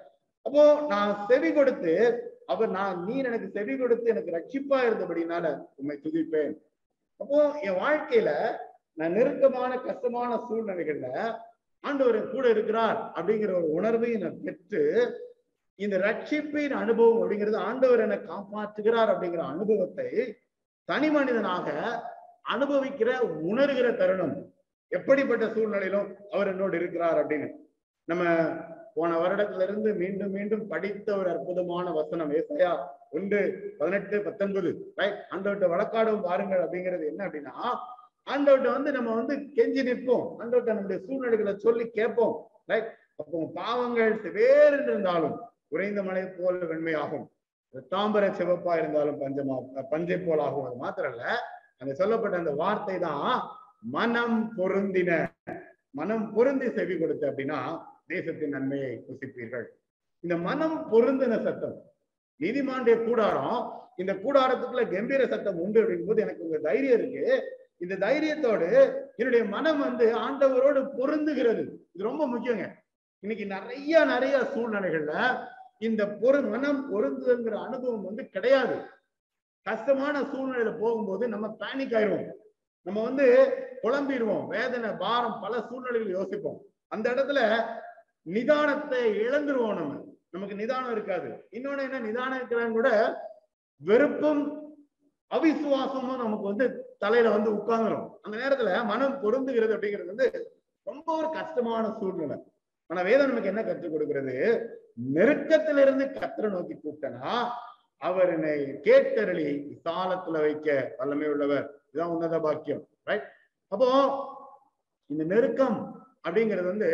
அப்போ நான் செவி கொடுத்து அவர் நான் நீர் எனக்கு செவி கொடுத்து எனக்கு ரட்சிப்பா இருந்தபடினால உண்மை துதிப்பேன். அப்போ என் வாழ்க்கையில நான் நெருக்கமான கஷ்டமான சூழ்நிலைகள்ல ஆண்டவர் கூட இருக்கிறார் அப்படிங்கிற ஒரு உணர்வையும் நான் பெற்று இந்த ரட்சிப்பின் அனுபவம் அப்படிங்கிறது ஆண்டவர் என்னை காப்பாற்றுகிறார் அப்படிங்கிற அனுபவத்தை தனி மனிதனாக அனுபவிக்கிற உணர்கிற தருணம். எப்படிப்பட்ட சூழ்நிலையிலும் அவர் என்னோடு இருக்கிறார் அப்படின்னு. நம்ம போன வருடத்துல இருந்து மீண்டும் மீண்டும் படித்த ஒரு அற்புதமான வசனம் ஏசையா ஒன்று பதினெட்டு பத்தொன்பது. ரைட் ஆண்டவர்கிட்ட வழக்காடும் பாருங்கள் அப்படிங்கிறது என்ன அப்படின்னா ஆண்டவர்கிட்ட வந்து நம்ம வந்து கெஞ்சி நிற்போம். ஆண்டவர்கிட்ட நம்முடைய சூழ்நிலைகளை சொல்லி கேட்போம். ரைட் அப்போ பாவங்கள் வேறு இருந்தாலும் குறைந்த மலை போல் வெண்மையாகும். தாம்பர சிவப்பா இருந்தாலும் பஞ்சமா பஞ்சை போல் ஆகும். அது மாத்திரம் இல்ல அந்த சொல்லப்பட்ட அந்த வார்த்தை தான் மனம் பொருந்தின. மனம் பொருந்தி செவி கொடுத்த அப்படின்னா தேசத்தின் நன்மையை புசிப்பீர்கள். இந்த மனம் பொருந்தின சத்தம் நீதிமாண்டிய கூடாரம் இந்த கூடாரத்துக்குள்ள கம்பீர சத்தம் உண்டு அப்படிங்கும்போது எனக்கு உங்க தைரியம் இருக்கு. இந்த தைரியத்தோடு என்னுடைய மனம் வந்து ஆண்டவரோடு பொருந்துகிறது. இது ரொம்ப முக்கியங்க. இன்னைக்கு நிறைய நிறைய சூழ்நிலைகள்ல இந்த பொரு மனம் பொருந்துதுங்கிற அனுபவம் வந்து கிடையாது. கஷ்டமான சூழ்நிலையில போகும்போது நம்ம பேனிக் ஆயிடுவோம். நம்ம வந்து குழம்பிடுவோம். வேதனை பாரம் பல சூழ்நிலைகள் யோசிப்போம். அந்த இடத்துல நிதானத்தை இழந்துருவோம் நம்ம. நமக்கு நிதானம் இருக்காது. இன்னொன்னு என்ன? நிதானம் இருக்கிறாங்க கூட வெறுப்பும் அவிசுவாசமும் நமக்கு வந்து தலையில வந்து உட்கார்ந்துரும். அந்த நேரத்துல மனம் பொருந்துகிறது அப்படிங்கிறது வந்து ரொம்ப ஒரு கஷ்டமான சூழ்நிலை. ஆனா வேதம் நமக்கு என்ன கற்றுக் கொடுக்கிறது? நெருக்கத்திலிருந்து கத்திர நோக்கி கூப்பிட்டனா அவர் என்னை கேட்டருளி விசாலத்துல வைக்க வல்லமை உள்ளவர். இதுதான் உன்னத பாக்கியம் ரைட் அப்போ இந்த நெருக்கம் அப்படிங்கிறது வந்து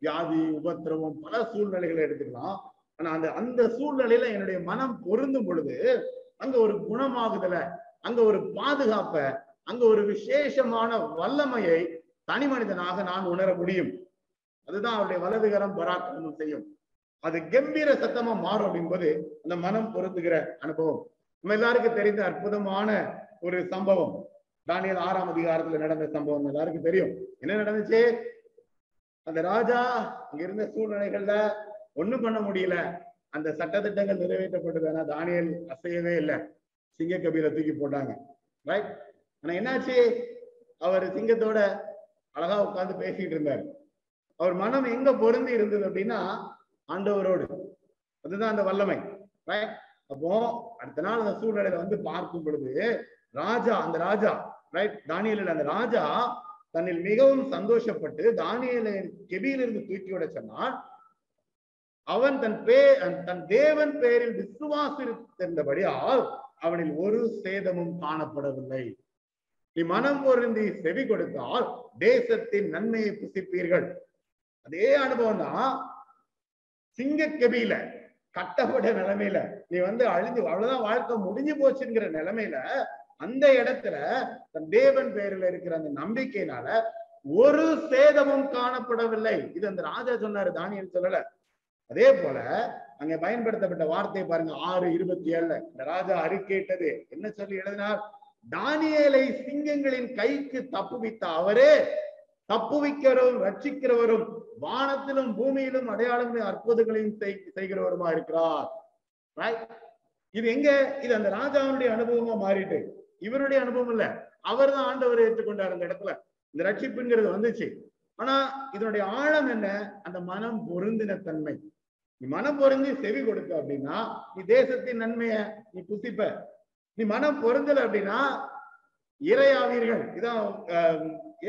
வியாதி உபத்திரவம் பல சூழ்நிலைகளை எடுத்துக்கலாம். ஆனா அந்த அந்த சூழ்நிலையில என்னுடைய மனம் பொருந்தும் பொழுது அங்க ஒரு குணமாகுதல அங்க ஒரு பாதுகாப்ப அங்க ஒரு விசேஷமான வல்லமையை தனி மனிதனாக நான் உணர முடியும். அதுதான் அவருடைய வலதுகரம் பராக்கிரமம் செய்யும். அது கம்பீர சத்தமா மாறும் அப்படின்போது அந்த மனம் பொருந்துகிற அனுபவம். நம்ம எல்லாருக்கும் தெரிந்த அற்புதமான ஒரு சம்பவம். தானியல் ஆறாம் அதிகாரத்துல நடந்த சம்பவம் எல்லாருக்கும் தெரியும். என்ன நடந்துச்சு? அந்த ராஜா அங்க இருந்த சூழ்நிலைகள்ல ஒண்ணும் பண்ண முடியல. அந்த சட்டத்திட்டங்கள் நிறைவேற்றப்பட்டது. ஆனா தானியல் அசையவே இல்லை. சிங்க கபில தூக்கி போட்டாங்க. ரைட் ஆனா என்னாச்சு? அவர் சிங்கத்தோட அழகா உட்கார்ந்து பேசிட்டு இருந்தாரு. அவர் மனம் எங்க பொருந்தி இருந்தது அப்படின்னா ஆண்டவரோடு. அதுதான் அந்த வல்லமை. ரைட் அப்போ அடுத்த நாள் அந்த சூழ்நிலையில வந்து பார்க்கும் பொழுது ராஜா அந்த ராஜா ரைட் தானியலில் அந்த ராஜா தன்னில் மிகவும் சந்தோஷப்பட்டு தானியலை கெபியிலிருந்து தூக்கி விட சொன்னான் அவன் தன் பே தன் தேவன் பெயரில் விசுவாசித்திருந்தபடியால் அவனில் ஒரு சேதமும் காணப்படவில்லை. நீ மனம் பொருந்தி செவி கொடுத்தால் தேசத்தின் நன்மையை புசிப்பீர்கள். அதே அனுபவம் தான் சிங்க கெபியில கட்டப்பட்ட நிலைமையில. நீ வந்து அழிஞ்சு அவ்வளவுதான் வாழ்க்கை முடிஞ்சு போச்சுங்கிற நிலைமையில அந்த இடத்துல தன் தேவன் பேரில் இருக்கிற அந்த நம்பிக்கையினால ஒரு சேதமும் காணப்படவில்லை. இது அந்த ராஜா சொன்னாரு தானியல் சொல்லல. அதே போல அங்க பயன்படுத்தப்பட்ட வார்த்தை பாருங்க ஆறு இருபத்தி ஏழுல இந்த ராஜா அறிக்கையிட்டது. என்ன சொல்லி எழுதினார்? தானியலை சிங்கங்களின் கைக்கு தப்புவித்த அவரே தப்புவிக்கிறவரும் ரட்சிக்கிறவரும் வானத்திலும் பூமியிலும் அடையாளங்களையும் அற்புதங்களையும் செய்கிறவருமா இருக்கிறார்? இது எங்க? இது அந்த ராஜாவுடைய அனுபவமா மாறிட்டு. இவருடைய அனுபவம் இல்ல. அவர் தான் ஆண்டவரை ஏற்றுக்கொண்டார் அந்த இடத்துல. இந்த ரட்சிப்புங்கிறது வந்துச்சு. ஆனா இதனுடைய ஆழம் என்ன? அந்த மனம் பொருந்தின தன்மை. நீ மனம் பொருந்தி செவி கொடுக்க அப்படின்னா நீ தேசத்தின் நன்மைய நீ புசிப்ப. நீ மனம் பொருந்தல அப்படின்னா இறையாவீர்கள் இதான்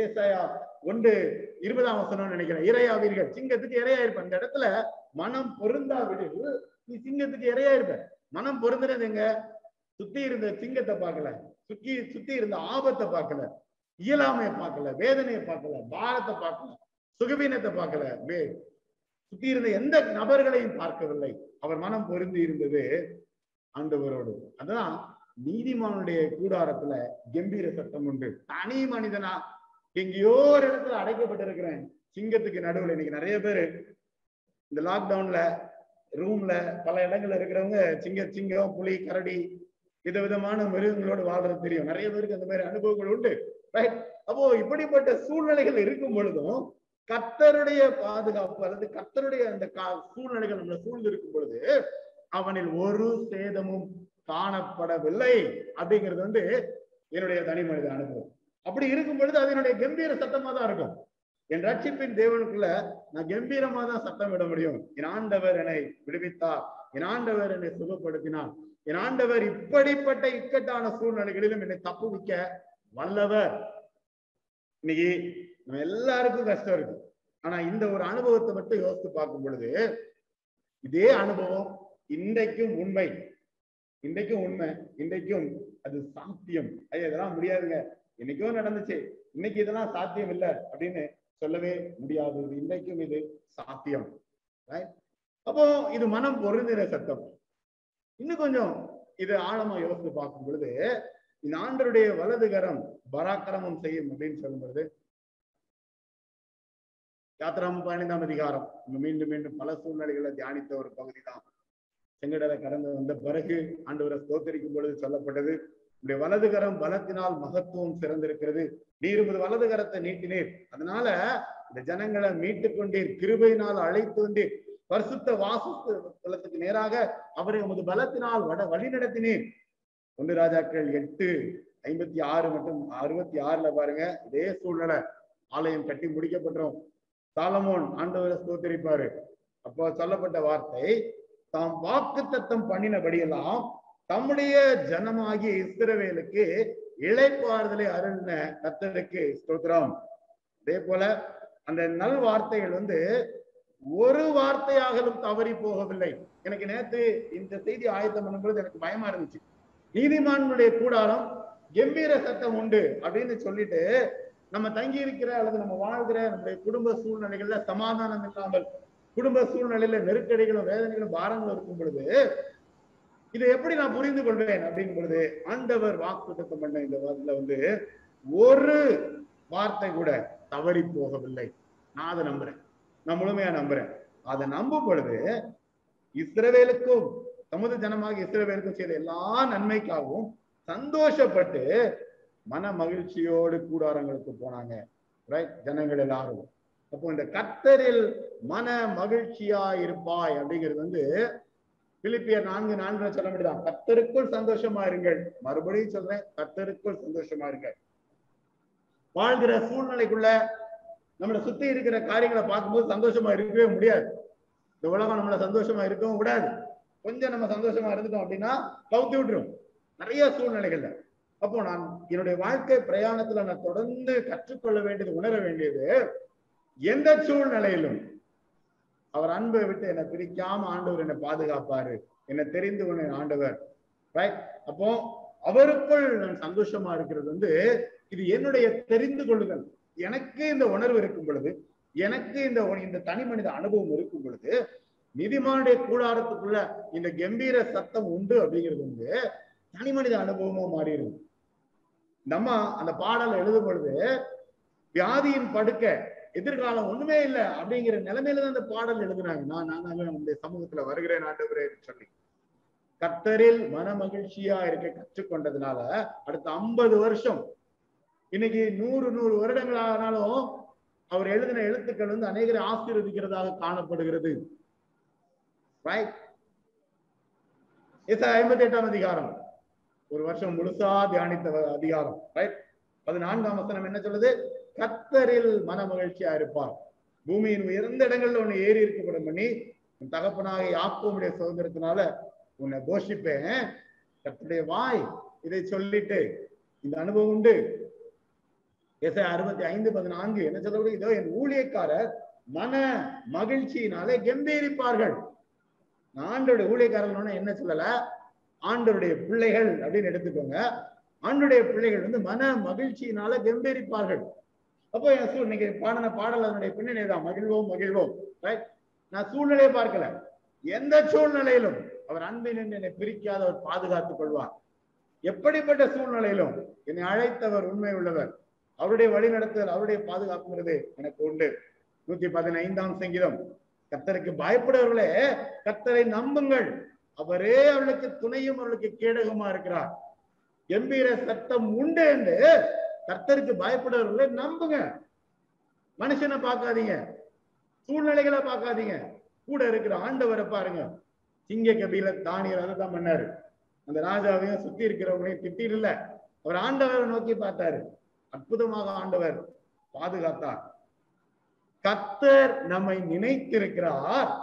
ஏசாயா ஒன்று இருபதாம் வசனம் நினைக்கிறேன். இரையாவீர்கள் சிங்கத்துக்கு இரையா இருப்ப. அந்த இடத்துல மனம் பொருந்தா விடு. நீ சிங்கத்துக்கு இரையா இருப்ப. மனம் பொருந்தினது எங்க? சுத்தி இருந்த சிங்கத்தை பார்க்கல. சுத்தி சுத்தி இருந்த ஆபத்தை பார்க்கல. இயலாமையை பார்க்கல. வேதனையை பார்க்கல. பாரத்தை பார்க்கல. சுகவீனத்தை பார்க்கல. வே சுத்தி இருந்த எந்த நபர்களையும் பார்க்கவில்லை. அவர் மனம் பொருந்தி இருந்தது ஆண்டவரோடு. அதான் நீதிமானுடைய கூடாரத்துல கம்பீர சத்தம் உண்டு. தனி மனிதனா எங்கேயோ ஒரு இடத்துல அடைக்கப்பட்டிருக்கிறேன். சிங்கத்துக்கு நடுவில் இன்னைக்கு நிறைய பேர் இந்த லாக்டவுன்ல ரூம்ல பல இடங்கள்ல இருக்கிறவங்க சிங்க சிங்கம் புலி கரடி விதவிதமான மிருகங்களோடு வாழ்றது தெரியும். நிறைய பேருக்கு அந்த மாதிரி அனுபவங்கள் உண்டு. ரைட் அப்போ இப்படிப்பட்ட சூழ்நிலைகள் இருக்கும் பொழுதும் கத்தருடைய பாதுகாப்பு அல்லது கத்தருடைய அந்த சூழ்நிலைகள் நம்மளை சூழ்ந்து இருக்கும் பொழுது அவனில் ஒரு சேதமும் காணப்படவில்லை. அப்படிங்கிறது வந்து என்னுடைய தனி மனித அனுபவம். அப்படி இருக்கும் பொழுது அது என்னுடைய கம்பீர சத்தமா தான் இருக்கும். என் ரட்சிப்பின் தேவனுக்குள்ள நான் கம்பீரமா தான் சத்தம் விட முடியும். என் ஆண்டவர் என்னை விடுவித்தார். என் ஆண்டவர் என்னை சுகப்படுத்தினார். என் ஆண்டவர் இப்படிப்பட்ட இக்கட்டான சூழ்நிலைகளிலும் என்னை தப்புவிக்க வல்லவர். இன்னைக்கு நம்ம எல்லாருக்கும் கஷ்டம் இருக்கு. ஆனா இந்த ஒரு அனுபவத்தை மட்டும் யோசித்து பார்க்கும் பொழுது இதே அனுபவம் இன்றைக்கும் உண்மை. இன்றைக்கும் உண்மை இன்றைக்கும் அது சாத்தியம். ஐயா இதெல்லாம் முடியாதுங்க. என்னைக்கோ நடந்துச்சு. இன்னைக்கு இதெல்லாம் சாத்தியம் இல்லை அப்படின்னு சொல்லவே முடியாது. இன்னைக்கும் இது சாத்தியம். அப்போ இது மனம் பொருந்தின சத்தம். இன்னும் கொஞ்சம் இது ஆழமா யோசித்து பார்க்கும் பொழுது இந்த ஆண்டருடைய வலதுகரம் பராக்கிரமம் செய்யும் அப்படின்னு சொல்லும் பொழுது யாத்திராம் பதினைந்தாம் அதிகாரம். மீண்டும் மீண்டும் பல சூழ்நிலைகளை தியானித்த ஒரு பகுதி தான் செங்கடலை கடந்து வந்த பிறகு ஆண்டவரை ஸ்தோத்தரிக்கும் பொழுது சொல்லப்பட்டது உடைய வலதுகரம் பலத்தினால் மகத்துவம் சிறந்திருக்கிறது. நீர் உமது வலதுகரத்தை நீட்டினீர். அதனால இந்த ஜனங்களை மீட்டுக் கொண்டீர். கிருபையினால் அழைத்து வந்தீர். பரிசுத்த வாசத்துக்கு நேராக அவரை உமது பலத்தினால் வட வழி நடத்தினீர் ஒன்று ராஜாக்கள் எட்டு ஐம்பத்தி ஆறு மற்றும் அறுபத்தி ஆறுல பாருங்க. இதே சூழ்நிலை. ஆலயம் கட்டி முடிக்கப்பட்டோம். சாலமோன் ஆண்டவரை ஸ்தோத்தரிப்பாரு. அப்போ சொல்லப்பட்ட வார்த்தை தாம் வாக்கு தத்தம் பண்ணினபடியெல்லாம் தம்முடைய ஜனமாகிய இஸ்ரவேலுக்கு இழைப்பாறுதலை அருளின கத்தருக்கு ஸ்தோத்திரம். அதே போல அந்த நல் வார்த்தைகள் வந்து ஒரு வார்த்தையாகலும் தவறி போகவில்லை. எனக்கு நேத்து இந்த செய்தி ஆயத்தம் பண்ணும்போது எனக்கு பயமா இருந்துச்சு. நீதிமான்களுடைய கூடாரம் கம்பீர சத்தம் உண்டு அப்படின்னு சொல்லிட்டு நம்ம தங்கி இருக்கிற அல்லது நம்ம வாழ்கிற நம்முடைய குடும்ப சூழ்நிலைகள்ல சமாதானம் இல்லாமல் குடும்ப சூழ்நிலையில நெருக்கடிகளும் வேதனைகளும் பாரங்களும் இருக்கும் பொழுது இதை எப்படி நான் புரிந்து கொள்வேன் அப்படிங்கும் பொழுது ஆண்டவர் வாக்குத்தத்தம் பண்ண இந்த வாரத்துல வந்து ஒரு வார்த்தை கூட தவறி போகவில்லை. நான் அதை நம்புறேன். நான் முழுமையா நம்புறேன். அதை நம்பும் பொழுது இஸ்ரவேலுக்கும் தமது ஜனமாக இஸ்ரவேலுக்கும் செய்த எல்லா நன்மைக்காகவும் சந்தோஷப்பட்டு மன மகிழ்ச்சியோடு கூடாரங்களுக்கு போனாங்க. ரைட் ஜனங்கள் எல்லாரும். அப்போ இந்த கத்தரில் மன மகிழ்ச்சியா இருப்பாய் அப்படிங்கிறது வந்து பிலிப்பியர் நான்கு நான்கு சொல்ல முடியுதான் கத்தருக்குள் சந்தோஷமா இருங்கள். மறுபடியும் சொல்றேன் கத்தருக்குள் சந்தோஷமா இருங்கள். வாழ்கிற சூழ்நிலைக்குள்ள நம்மளை சுத்தி இருக்கிற காரியங்களை பார்க்கும்போது சந்தோஷமா இருக்கவே முடியாது. இந்த உலகம் நம்மள சந்தோஷமா இருக்கவும் கூடாது. கொஞ்சம் நம்ம சந்தோஷமா இருந்துட்டோம் அப்படின்னா கவுத்தி விட்டுரும். நிறைய சூழ்நிலைகள்ல. அப்போ நான் என்னுடைய வாழ்க்கை பிரயாணத்துல நான் தொடர்ந்து கற்றுக்கொள்ள வேண்டியது உணர வேண்டியது எந்த சூழ்நிலையிலும் அவர் அன்பை விட்டு என்னை பிரிக்காம ஆண்டவர் என்னை பாதுகாப்பாரு. என்னை தெரிந்து கொண்ட ஆண்டவர். ரைட் அப்போ அவருக்குள் நான் சந்தோஷமா இருக்கிறது வந்து இது என்னுடைய தெரிந்து கொள்ளுதல். எனக்கு இந்த உணர்வு இருக்கும் பொழுது எனக்கு இந்த இந்த தனி மனித அனுபவம் இருக்கும் பொழுது நிதிமானுடைய கூடாரத்துக்குள்ள இந்த கம்பீர சத்தம் உண்டு அப்படிங்கிறது வந்து தனி மனித அனுபவமா மாறிடும். நம்ம அந்த பாடல் எழுதும் பொழுது வியாதியின் படுக்க எதிர்காலம் ஒண்ணுமே இல்லை அப்படிங்கிற நிலைமையில தான் அந்த பாடல் எழுதுறாங்க. நான் நானாக நம்முடைய சமூகத்துல வருகிறேன் ஆண்டுகிறேன் சொல்லி. கத்தரில் மன மகிழ்ச்சியா இருக்க கற்றுக்கொண்டதுனால அடுத்த ஐம்பது வருஷம் இன்னைக்கு நூறு நூறு வருடங்கள் ஆனாலும் அவர் எழுதின எழுத்துக்கள் வந்து அநேகரை ஆசீர்வதிக்கிறதாக காணப்படுகிறது. ரைட் ஐம்பத்தி எட்டாம் அதிகாரம். ஒரு வருஷம் முழுசா தியானித்த அதிகாரம். ரைட் பதினான்காம் வசனம் என்ன சொல்லுது? கத்தரில் மன மகிழ்ச்சியா இருப்பார். பூமியின் உயர்ந்த இடங்கள்ல உன்னை ஏறி இருக்கப்படும் பண்ணி உன் தகப்பனாக யாக்கோமுடைய சுதந்திரத்தினால உன்னை கோஷிப்பேன் கத்துடைய வாய் இதை சொல்லிட்டு இந்த அனுபவம் உண்டு. எஸ்ஐ அறுபத்தி ஐந்து பதினான்கு என்ன சொல்ல இதோ என் ஊழியக்காரர் மன மகிழ்ச்சியினாலே கம்பீரிப்பார்கள். ஆண்டோட ஊழியக்காரர்கள் என்ன சொல்லல? ஆண்டருடைய பிள்ளைகள் அப்படின்னு எடுத்துக்கோங்க. ஆண்டுடைய பிள்ளைகள் வந்து மன மகிழ்ச்சியினால கம்பீரிப்பார்கள். அப்போ என் சூழ் நீங்க பாடின பாடல் அதனுடைய பின்னணி தான். மகிழ்வோம் மகிழ்வோம். ரைட் நான் சூழ்நிலையை பார்க்கல. எந்த சூழ்நிலையிலும் அவர் அன்பின் என்னை பிரிக்காத அவர் பாதுகாத்துக் கொள்வார். எப்படிப்பட்ட சூழ்நிலையிலும் என்னை அழைத்தவர் உண்மை உள்ளவர். அவருடைய வழிநடத்துதல் அவருடைய பாதுகாப்புங்கிறது எனக்கு உண்டு. நூத்தி பதினைந்தாம் சங்கீதம். கத்தருக்கு பயப்படுவர்களே கத்தரை நம்புங்கள். அவரே அவளுக்கு துணையும் அவளுக்கு கேடகமா இருக்கிறார். எம்பீர சத்தம் உண்டு என்று கர்த்தருக்கு பயப்படுறவர்களை நம்புங்க. மனுஷனை பார்க்காதீங்க. சூழ்நிலைகளை பார்க்காதீங்க. கூட இருக்கிற ஆண்டவரை பாருங்க. சிங்க கபில தானியர் அதுதான் பண்ணாரு. அந்த ராஜாவையும் சுத்தி இருக்கிறவங்களையும் திட்டிடல. அவர் ஆண்டவரை நோக்கி பார்த்தாரு. அற்புதமாக ஆண்டவர் பாதுகாத்தார். கத்தர் நம்மை நினைத்திருக்கிறார்.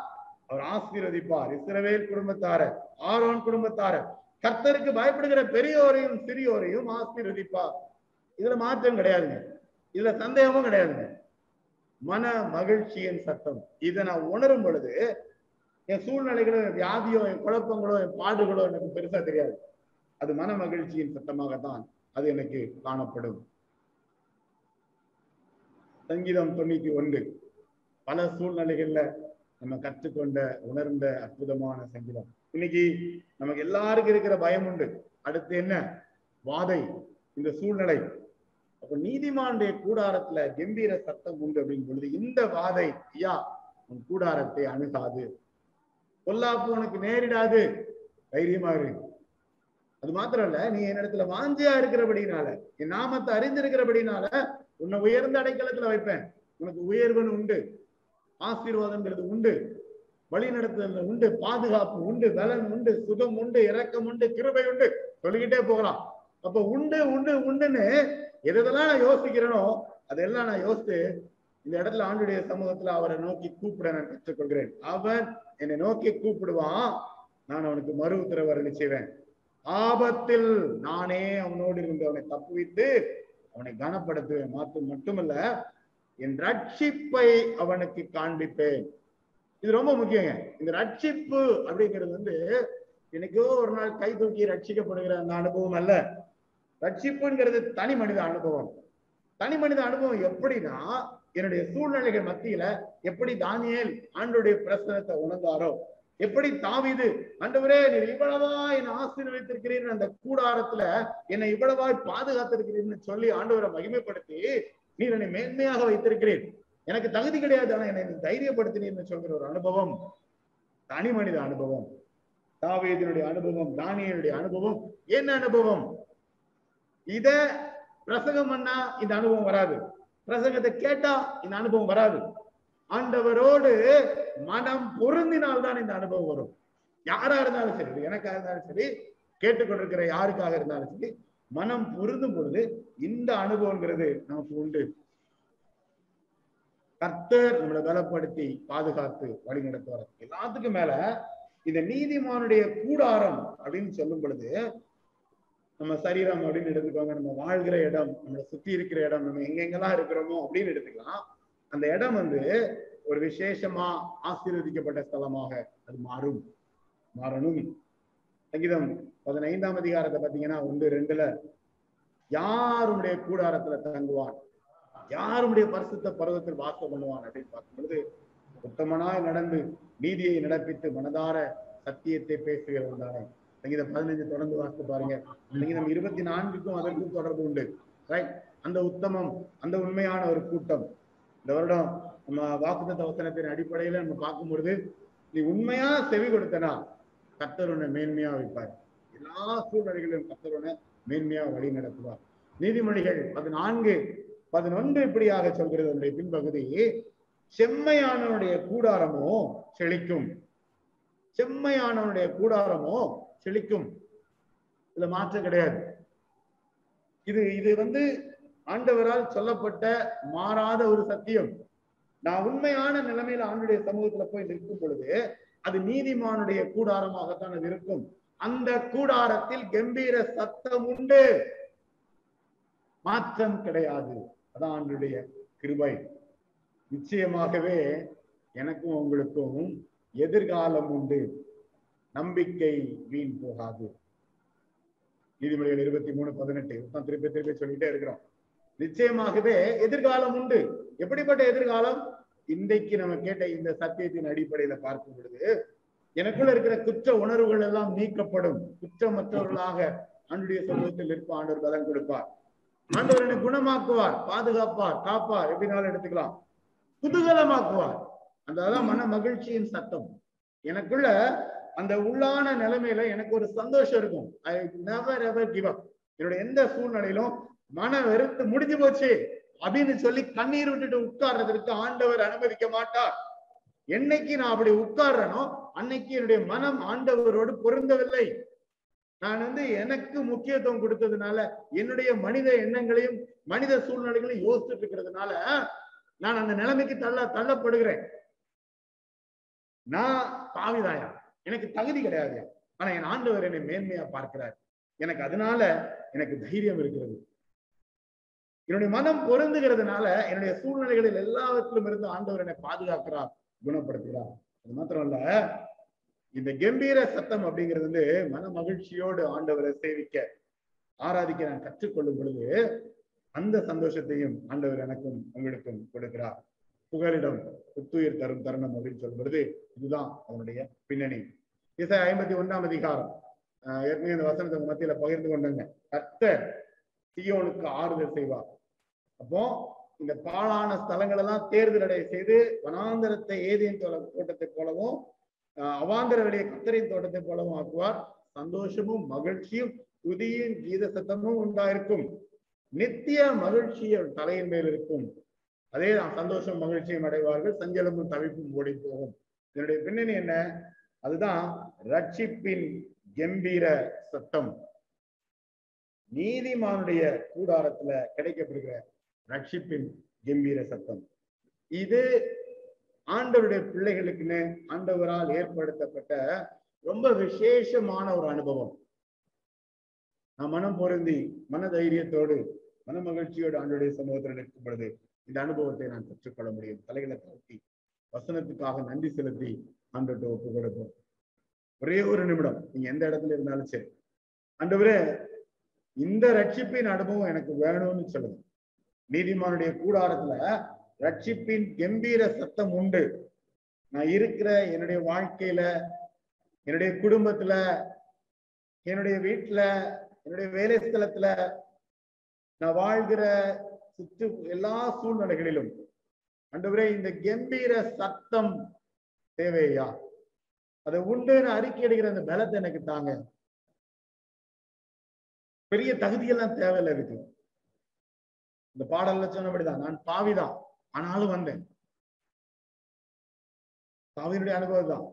அவர் ஆசீர்வதிப்பார். இஸ்ரவேல் குடும்பத்தாரர் ஆரோன் குடும்பத்தாரர் கர்த்தருக்கு பயப்படுகிற பெரியோரையும் சிறியோரையும் ஆசீர்வதிப்பார். இதுல மாற்றம் கிடையாதுங்க. இதுல சந்தேகமும் கிடையாதுங்க. மன மகிழ்ச்சியின் சத்தம். இதை நான் உணரும் பொழுது என் சூழ்நிலைகளோ என் வியாதியோ என் குழப்பங்களோ என் பாடுகளோ எனக்கு பெருசா தெரியாது. அது மன மகிழ்ச்சியின் சத்தமாகத்தான் அது எனக்கு காணப்படும். சங்கீதம் தொண்ணூத்தி ஒன்று. பல சூழ்நிலைகள்ல நம்ம கற்றுக்கொண்ட உணர்ந்த அற்புதமான சங்கீதம். இன்னைக்கு நமக்கு எல்லாருக்கும் இருக்கிற பயம் உண்டு. அடுத்து என்ன? வாதை. இந்த சூழ்நிலை. அப்ப நீதிமானுடைய கூடாரத்துல கம்பீர சத்தம் உண்டு அப்படின்னு பொழுது இந்த வாதை ஐயா உன் கூடாரத்தை அணுகாது. பொல்லாப்பு உனக்கு நேரிடாது. தைரியமா இரு. அது மாத்திரம் இல்ல நீ என்னிடத்துல வாஞ்சியா இருக்கிறபடினால என் நாமத்தை அறிந்திருக்கிறபடினால உன்னை உயர்ந்த அடைக்கலத்துல வைப்பேன். உனக்கு உயர்வன் உண்டு. ஆசீர்வாதம்ங்கிறது உண்டு. வழி நடத்துதல் உண்டு. பாதுகாப்பு உண்டு. பலன் உண்டு. சுகம் உண்டு. இரக்கம் உண்டு. கிருபை உண்டு. சொல்லிக்கிட்டே போகலாம். அப்ப உண்டு உண்டு உண்டுன்னு எதெல்லாம் நான் யோசிக்கிறேனோ அதெல்லாம் நான் யோசித்து இந்த இடத்துல ஆண்டுடைய சமூகத்துல அவரை நோக்கி கூப்பிட நான் கற்றுக்கொள்கிறேன். அவன் என்னை நோக்கி கூப்பிடுவான் நான் அவனுக்கு மறு உத்தரவு அருளி செய்வேன். ஆபத்தில் நானே அவனோடு இருந்து அவனை தப்புவித்து அவனை கனப்படுத்துவேன். மாத்து மட்டுமல்ல என் ரட்சிப்பை அவனுக்கு காண்பிப்பேன். இது ரொம்ப முக்கியங்க. இந்த ரட்சிப்பு அப்படிங்கிறது வந்து எனக்கோ ஒரு நாள் கை தூக்கி ரட்சிக்கப்படுகிற அந்த அனுபவம் அல்ல. ரட்சிப்புங்கிறது தனி மனித அனுபவம். தனி மனித அனுபவம் எப்படின்னா என்னுடைய சூழ்நிலைகள் மத்தியில எப்படி தானியல் ஆண்டுடைய பிரசனத்தை உணர்ந்தாரோ எப்படி தாவிது ஆண்டவரே நீ இவ்வளவா என்னை ஆசீர்வதித்திருக்கிறீர்கள் அந்த கூடாரத்துல என்னை இவ்வளவாய் பாதுகாத்திருக்கிறீர்னு சொல்லி ஆண்டவரை மகிமைப்படுத்தி நீர் என்னை மேன்மையாக வைத்திருக்கிறேன் எனக்கு தகுதி கிடையாது ஆனா என்னை தைரியப்படுத்தினீர்னு சொல்கிற ஒரு அனுபவம் தனி மனித அனுபவம். தாவீதினுடைய அனுபவம் தானியனுடைய அனுபவம் என்ன அனுபவம்? இத பிரசங்கம் பண்ணா இந்த அனுபவம் வராது. பிரசங்கத்தை கேட்டா இந்த அனுபவம் வராது. ஆண்டவரோடு மனம் பொருந்தினால்தான் இந்த அனுபவம் வரும். யாரா இருந்தாலும் சரி எனக்காக இருந்தாலும் சரி கேட்டுக்கொண்டிருக்கிற யாருக்காக இருந்தாலும் சரி மனம் பொருந்தும் பொழுது இந்த அனுபவங்கிறது நமக்கு உண்டு. கர்த்தர் நம்மளை பலப்படுத்தி பாதுகாத்து வழி நடத்துவார் எல்லாத்துக்கும் மேல இந்த நீதிமானுடைய கூடாரம் அப்படின்னு சொல்லும் பொழுது நம்ம சரீரம் அப்படின்னு எடுத்துக்கோங்க. நம்ம வாழ்கிற இடம் நம்மளை சுத்தி இருக்கிற இடம் நம்ம எங்கெங்கெல்லாம் இருக்கிறோமோ அப்படின்னு எடுத்துக்கலாம். அந்த இடம் வந்து ஒரு விசேஷமா ஆசீர்வதிக்கப்பட்ட ஸ்தலமாக அது மாறும். மாறணும். சங்கீதம் பதினைந்தாம் அதிகாரத்தை பாத்தீங்கன்னா ஒன்று ரெண்டுல யாருடைய கூடாரத்துல தங்குவான்? யாருடைய பரிசுத்த பருவத்தில் வாசம் பண்ணுவான்? அப்படின்னு பார்க்கும் பொழுது உத்தமனாய் நடந்து நீதியை நடப்பித்து மனதார சத்தியத்தை பேசுகிறவன் தானே. சங்கீதம் பதினைஞ்சு தொடர்ந்து வாசித்து பாருங்க. சங்கீதம் இருபத்தி நான்குக்கும் அதற்கும் தொடர்பு உண்டு. ரைட் அந்த உத்தமம் அந்த உண்மையான ஒரு கூட்டம். இந்த வருடம் நம்ம வாக்குத்த வசனத்தின் அடிப்படையில நம்ம பார்க்கும் பொழுது நீ உண்மையா செவி கொடுத்தனா கத்தர் உன்னை மேன்மையா வைப்பார். எல்லா சூழ்நிலைகளிலும் கத்தர் உன்னை மேன்மையா வழி நடத்துவார். நீதிமொழிகள் பதினான்கு பதினொன்று இப்படியாக சொல்கிறது. அதனுடைய பின்பகுதி செம்மையானவனுடைய கூடாரமோ செழிக்கும். செம்மையானவனுடைய கூடாரமோ செழிக்கும். இதுல மாற்றம் கிடையாது. இது இது வந்து ஆண்டவரால் சொல்லப்பட்ட மாறாத ஒரு சத்தியம். நான் உண்மையான நிலைமையில ஆண்டுடைய சமூகத்துல போய் நிற்கும் பொழுது அது நீதிமானுடைய கூடாரமாகத்தான் அது இருக்கும். அந்த கூடாரத்தில் கம்பீர சத்தம் உண்டு. மாற்றம் கிடையாது. அதான் ஆண்டுடைய கிருபை. நிச்சயமாகவே எனக்கும் உங்களுக்கும் எதிர்காலம் உண்டு. நம்பிக்கை வீண் போகாது. நீதிமொழிகள் இருபத்தி மூணு பதினெட்டு. தான் திருப்பி திருப்பி சொல்லிட்டே இருக்கிறோம். நிச்சயமாகவே எதிர்காலம் உண்டு. எப்படிப்பட்ட எதிர்காலம்? இன்றைக்கு நம்ம கேட்ட இந்த சத்தியத்தின் அடிப்படையில பார்க்கும் பொழுது எனக்குள்ள இருக்கிற குற்ற உணர்வுகள் எல்லாம் நீக்கப்படும். குற்றமற்றவர்களாக ஆண்டுடைய சமூகத்தில் இருப்ப ஆண்டவர் பலன் கொடுப்பார். ஆண்டவர் என்னை குணமாக்குவார் பாதுகாப்பார் காப்பார். எப்படினாலும் எடுத்துக்கலாம். குதூகலமாக்குவார். அதான் மன மகிழ்ச்சியின் சத்தம். எனக்குள்ள அந்த உள்ளான நிலைமையில எனக்கு ஒரு சந்தோஷம் இருக்கும். I never ever give up என்னோட எந்த சூழ்நிலையிலும் மன வெறுத்து முடிஞ்சு போச்சு அப்படின்னு சொல்லி கண்ணீர் விட்டுட்டு உட்கார்றதற்கு ஆண்டவர் அனுமதிக்க மாட்டார். என்னைக்கு நான் அப்படி உட்கார்றனோ அன்னைக்கு என்னுடைய மனம் ஆண்டவரோடு பொருந்தவில்லை. நான் வந்து எனக்கு முக்கியத்துவம் கொடுத்ததுனால என்னுடைய மனித எண்ணங்களையும் மனித சூழ்நிலைகளையும் யோசிச்சுட்டு இருக்கிறதுனால நான் அந்த நிலைமைக்கு தள்ள தள்ளப்படுகிறேன். நான் பாவிதாயா? எனக்கு தகுதி கிடையாது. ஆனா என் ஆண்டவர் என்னை மேன்மையா பார்க்கிறார். எனக்கு அதனால எனக்கு தைரியம் இருக்கிறது. என்னுடைய மனம் பொருந்துகிறதுனால என்னுடைய சூழ்நிலைகளில் எல்லாவற்றிலும் இருந்து ஆண்டவர் என்னை பாதுகாக்கிறார் குணப்படுத்துகிறார். அது மாத்திரம் இல்ல இந்த கம்பீர சத்தம் அப்படிங்கிறது வந்து மன மகிழ்ச்சியோடு ஆண்டவரை சேவிக்க ஆராதிக்க நான் கற்றுக்கொள்ளும் பொழுது அந்த சந்தோஷத்தையும் ஆண்டவர் எனக்கும் உங்களுக்கும் கொடுக்கிறார். புகலிடம் புத்துயிர் தரும் தருணம் அப்படின்னு சொல்வது இதுதான் அவனுடைய பின்னணி. இசை ஐம்பத்தி ஒண்ணாம் அதிகாரம். ஆஹ் ஏற்கனவே இந்த வசனத்தை மத்தியில பகிர்ந்து கொண்டாங்க. கர்த்தர் சியோனுக்கு ஆறுதல் செய்வார். அப்போ இந்த பாழான ஸ்தலங்கள் எல்லாம் தேர்தல் அடைய செய்து வனாந்தரத்தை ஏதியின் தோட்டத்தை போலவும் ஆஹ் வெளிய கத்தரின் தோட்டத்தை போலவும் ஆக்குவார். சந்தோஷமும் மகிழ்ச்சியும் துதியும் கீத சத்தமும் உண்டாயிருக்கும். நித்திய மகிழ்ச்சி தலையின் மேல் இருக்கும். அதே தான் சந்தோஷம் மகிழ்ச்சியும் அடைவார்கள் சஞ்சலமும் தவிப்பும் ஓடி போகும் இதனுடைய பின்னணி என்ன? அதுதான் ரட்சிப்பின் கம்பீர சத்தம். நீதிமானுடைய கூடாரத்துல கிடைக்கப்படுகிற ரட்சிப்பின் கம்பீர சத்தம். இது ஆண்டவருடைய பிள்ளைகளுக்குன்னு ஆண்டவரால் ஏற்படுத்தப்பட்ட ரொம்ப விசேஷமான ஒரு அனுபவம். நான் மனம் பொருந்தி மன தைரியத்தோடு மன மகிழ்ச்சியோடு ஆண்டுடைய சமூகத்தில் நிற்கும் பொழுது இந்த அனுபவத்தை நான் பெற்றுக்கொள்ள முடியும். தலைகளை தாழ்த்தி வசனத்துக்காக நன்றி செலுத்தி ஆண்டோட்ட ஒப்பு கொடுப்போம். ஒரே ஒரு நிமிடம். நீங்க எந்த இடத்துல இருந்தாலும் சரி. ஆண்டவரே இந்த ரட்சிப்பின் அனுபவம் எனக்கு வேணும்னு சொல்லுங்க. நீதிமானுடைய கூடாரத்துல ரட்சிப்பின் கம்பீர சத்தம் உண்டு. நான் இருக்கிற என்னுடைய வாழ்க்கையில என்னுடைய குடும்பத்துல என்னுடைய வீட்டுல என்னுடைய வேலை ஸ்தலத்துல நான் வாழ்கிற சுற்று எல்லா சூழ்நிலைகளிலும். ஆண்டவரே இந்த கம்பீர சத்தம் தேவையா? அதை உண்டுன்னு அறிக்கை அந்த பலத்தை எனக்கு தாங்க. பெரிய தகுதியெல்லாம் தேவையில்லை இருக்கு இந்த பாடல்ல சொன்னபடிதான். நான் பாவிதான். ஆனாலும் வந்தேன். பாவியினுடைய அனுபவம் தான்.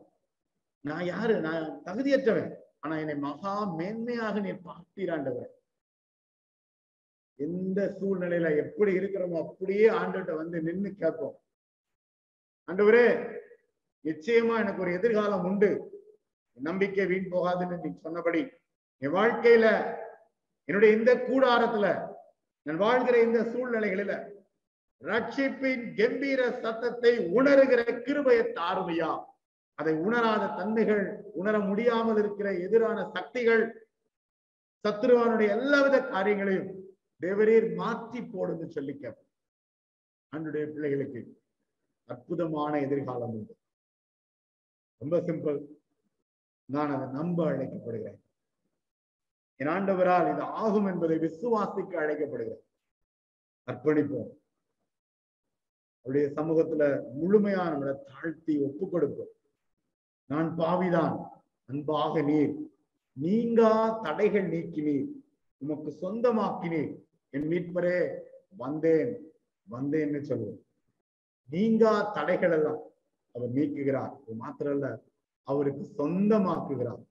நான் யாரு? நான் தகுதியற்றவன். ஆனா என்னை மகா மேன்மையாக நீ பார்த்தீராண்டவர் எந்த சூழ்நிலையில எப்படி இருக்கிறோமோ அப்படியே ஆண்டுகிட்ட வந்து நின்னு கேட்போம். ஆண்டவரே நிச்சயமா எனக்கு ஒரு எதிர்காலம் உண்டு. நம்பிக்கை வீண் போகாதுன்னு நீ சொன்னபடி என் வாழ்க்கையில என்னுடைய இந்த கூடாரத்துல நான் வாழ்கிற இந்த சூழ்நிலைகளில ரட்சிப்பின் கம்பீர சத்தத்தை உணர்கிற கிருபைய தாருமையா? அதை உணராத தன்மைகள் உணர முடியாமல் இருக்கிற எதிரான சக்திகள் சத்ருவானுடைய எல்லாவித காரியங்களையும் தேவரீர் மாத்தி போடுன்னு சொல்லி கேட்போம். அன்றைய பிள்ளைகளுக்கு அற்புதமான எதிர்காலம் உண்டு. ரொம்ப சிம்பிள் நான் அதை நம்ப அழைக்கப்படுகிறேன். என் ஆண்டவரால் இது ஆகும் என்பதை விசுவாசிக்க அழைக்கப்படுகிறேன். அர்ப்பணிப்போம். அவருடைய சமூகத்துல முழுமையா நம்மளை தாழ்த்தி ஒப்பு கொடுப்போம் நான் பாவிதான். அன்பாக நீர். நீங்கா தடைகள் நீக்கினீர். உமக்கு சொந்தமாக்கினீர். என் மீட்பரே வந்தேன் வந்தேன்னு சொல்லுவோம். நீங்கா தடைகள் எல்லாம் அவர் நீக்குகிறார். அது மாத்திரம் இல்ல அவருக்கு சொந்தமாக்குகிறார்.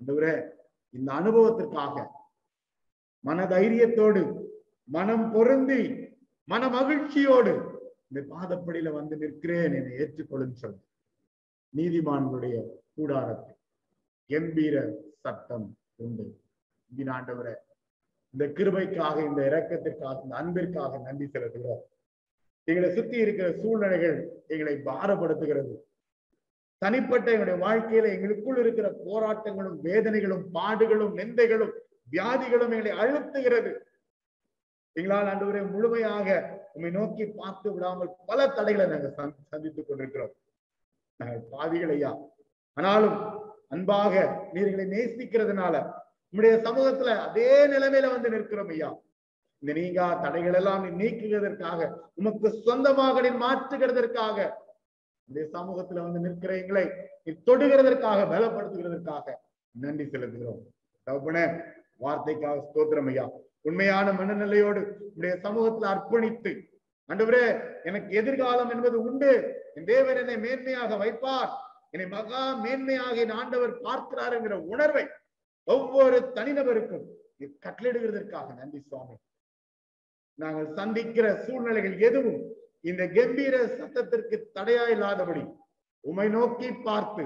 அந்தவரே இந்த அனுபவத்திற்காக மன தைரியத்தோடு மனம் பொருந்தி மன மகிழ்ச்சியோடு இந்த பாதப்படியில வந்து நிற்கிறேன் என்னை ஏற்றுக்கொள்ளுன்னு சொல்லு நீதிமான்களுடைய கூடாரத்தில். கம்பீர சத்தம் உண்டு. இந்த ஆண்டவரை இந்த கிருபைக்காக இந்த இரக்கத்திற்காக இந்த அன்பிற்காக நன்றி செலுத்துகிறோம். எங்களை சுத்தி இருக்கிற சூழ்நிலைகள் எங்களை பாரப்படுத்துகிறது. தனிப்பட்ட எங்களுடைய வாழ்க்கையில எங்களுக்குள் இருக்கிற போராட்டங்களும் வேதனைகளும் பாடுகளும் நிந்தைகளும் வியாதிகளும் எங்களை அழுத்துகிறது. எங்களால் ஆண்டவரை முழுமையாக உண்மை நோக்கி பார்த்து விடாமல் பல தடைகளை நாங்கள் சந்தித்துக் கொண்டிருக்கிறோம். நாங்கள் பாவிகள் ஐயா. ஆனாலும் அன்பாக நீர்களை நேசிக்கிறதுனால நம்முடைய சமூகத்துல அதே நிலைமையில வந்து நிற்கிறோம் ஐயா. இந்த நீங்கா தடைகள் எல்லாம் நீ நீக்குகிறதற்காக உமக்கு சொந்தமாக நீ மாற்றுகிறதற்காக இந்த சமூகத்துல வந்து நிற்கிற எங்களை நீ தொடுகிறதற்காக பலப்படுத்துகிறதற்காக நன்றி செலுத்துகிறோம். தகப்பனே வார்த்தைக்காக ஸ்தோத்திரம் ஐயா. உண்மையான மனநிலையோடு உடைய சமூகத்துல அர்ப்பணித்து அன்றுவரே எனக்கு எதிர்காலம் என்பது உண்டு. என் தேவன் என்னை மேன்மையாக வைப்பார். என்னை மகா மேன்மையாக என் ஆண்டவர் பார்க்கிறார் என்கிற உணர்வை ஒவ்வொரு தனிநபருக்கும் கட்டளிடுகிறதற்காக நன்றி சுவாமி. நாங்கள் சந்திக்கிற சூழ்நிலைகள் எதுவும் இந்த கம்பீர சத்தத்திற்கு தடையா இல்லாதபடி உமை நோக்கி பார்த்து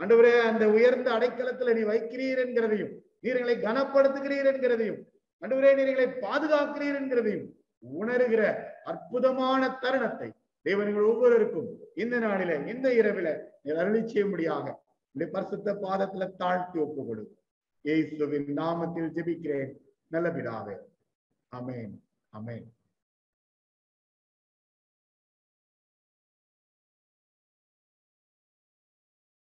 அன்றுவரே அந்த உயர்ந்த அடைக்கலத்துல நீ வைக்கிறீர் என்கிறதையும் நீர்களை கனப்படுத்துகிறீர் என்கிறதையும் அன்றுவரே நீர்களை பாதுகாக்கிறீர் என்கிறதையும் உணர்கிற அற்புதமான தருணத்தை தேவன்கள் ஒவ்வொருவருக்கும் இந்த நாளில இந்த இரவில நீர் அருளி செய்யும்படியாக இந்த பரிசுத்த பாதத்துல தாழ்த்தி ஒப்பு கொடு இயேசுவின் நாமத்தில் ஜெபிக்கிறேன். நல்ல பிதாவே. அமேன் அமேன்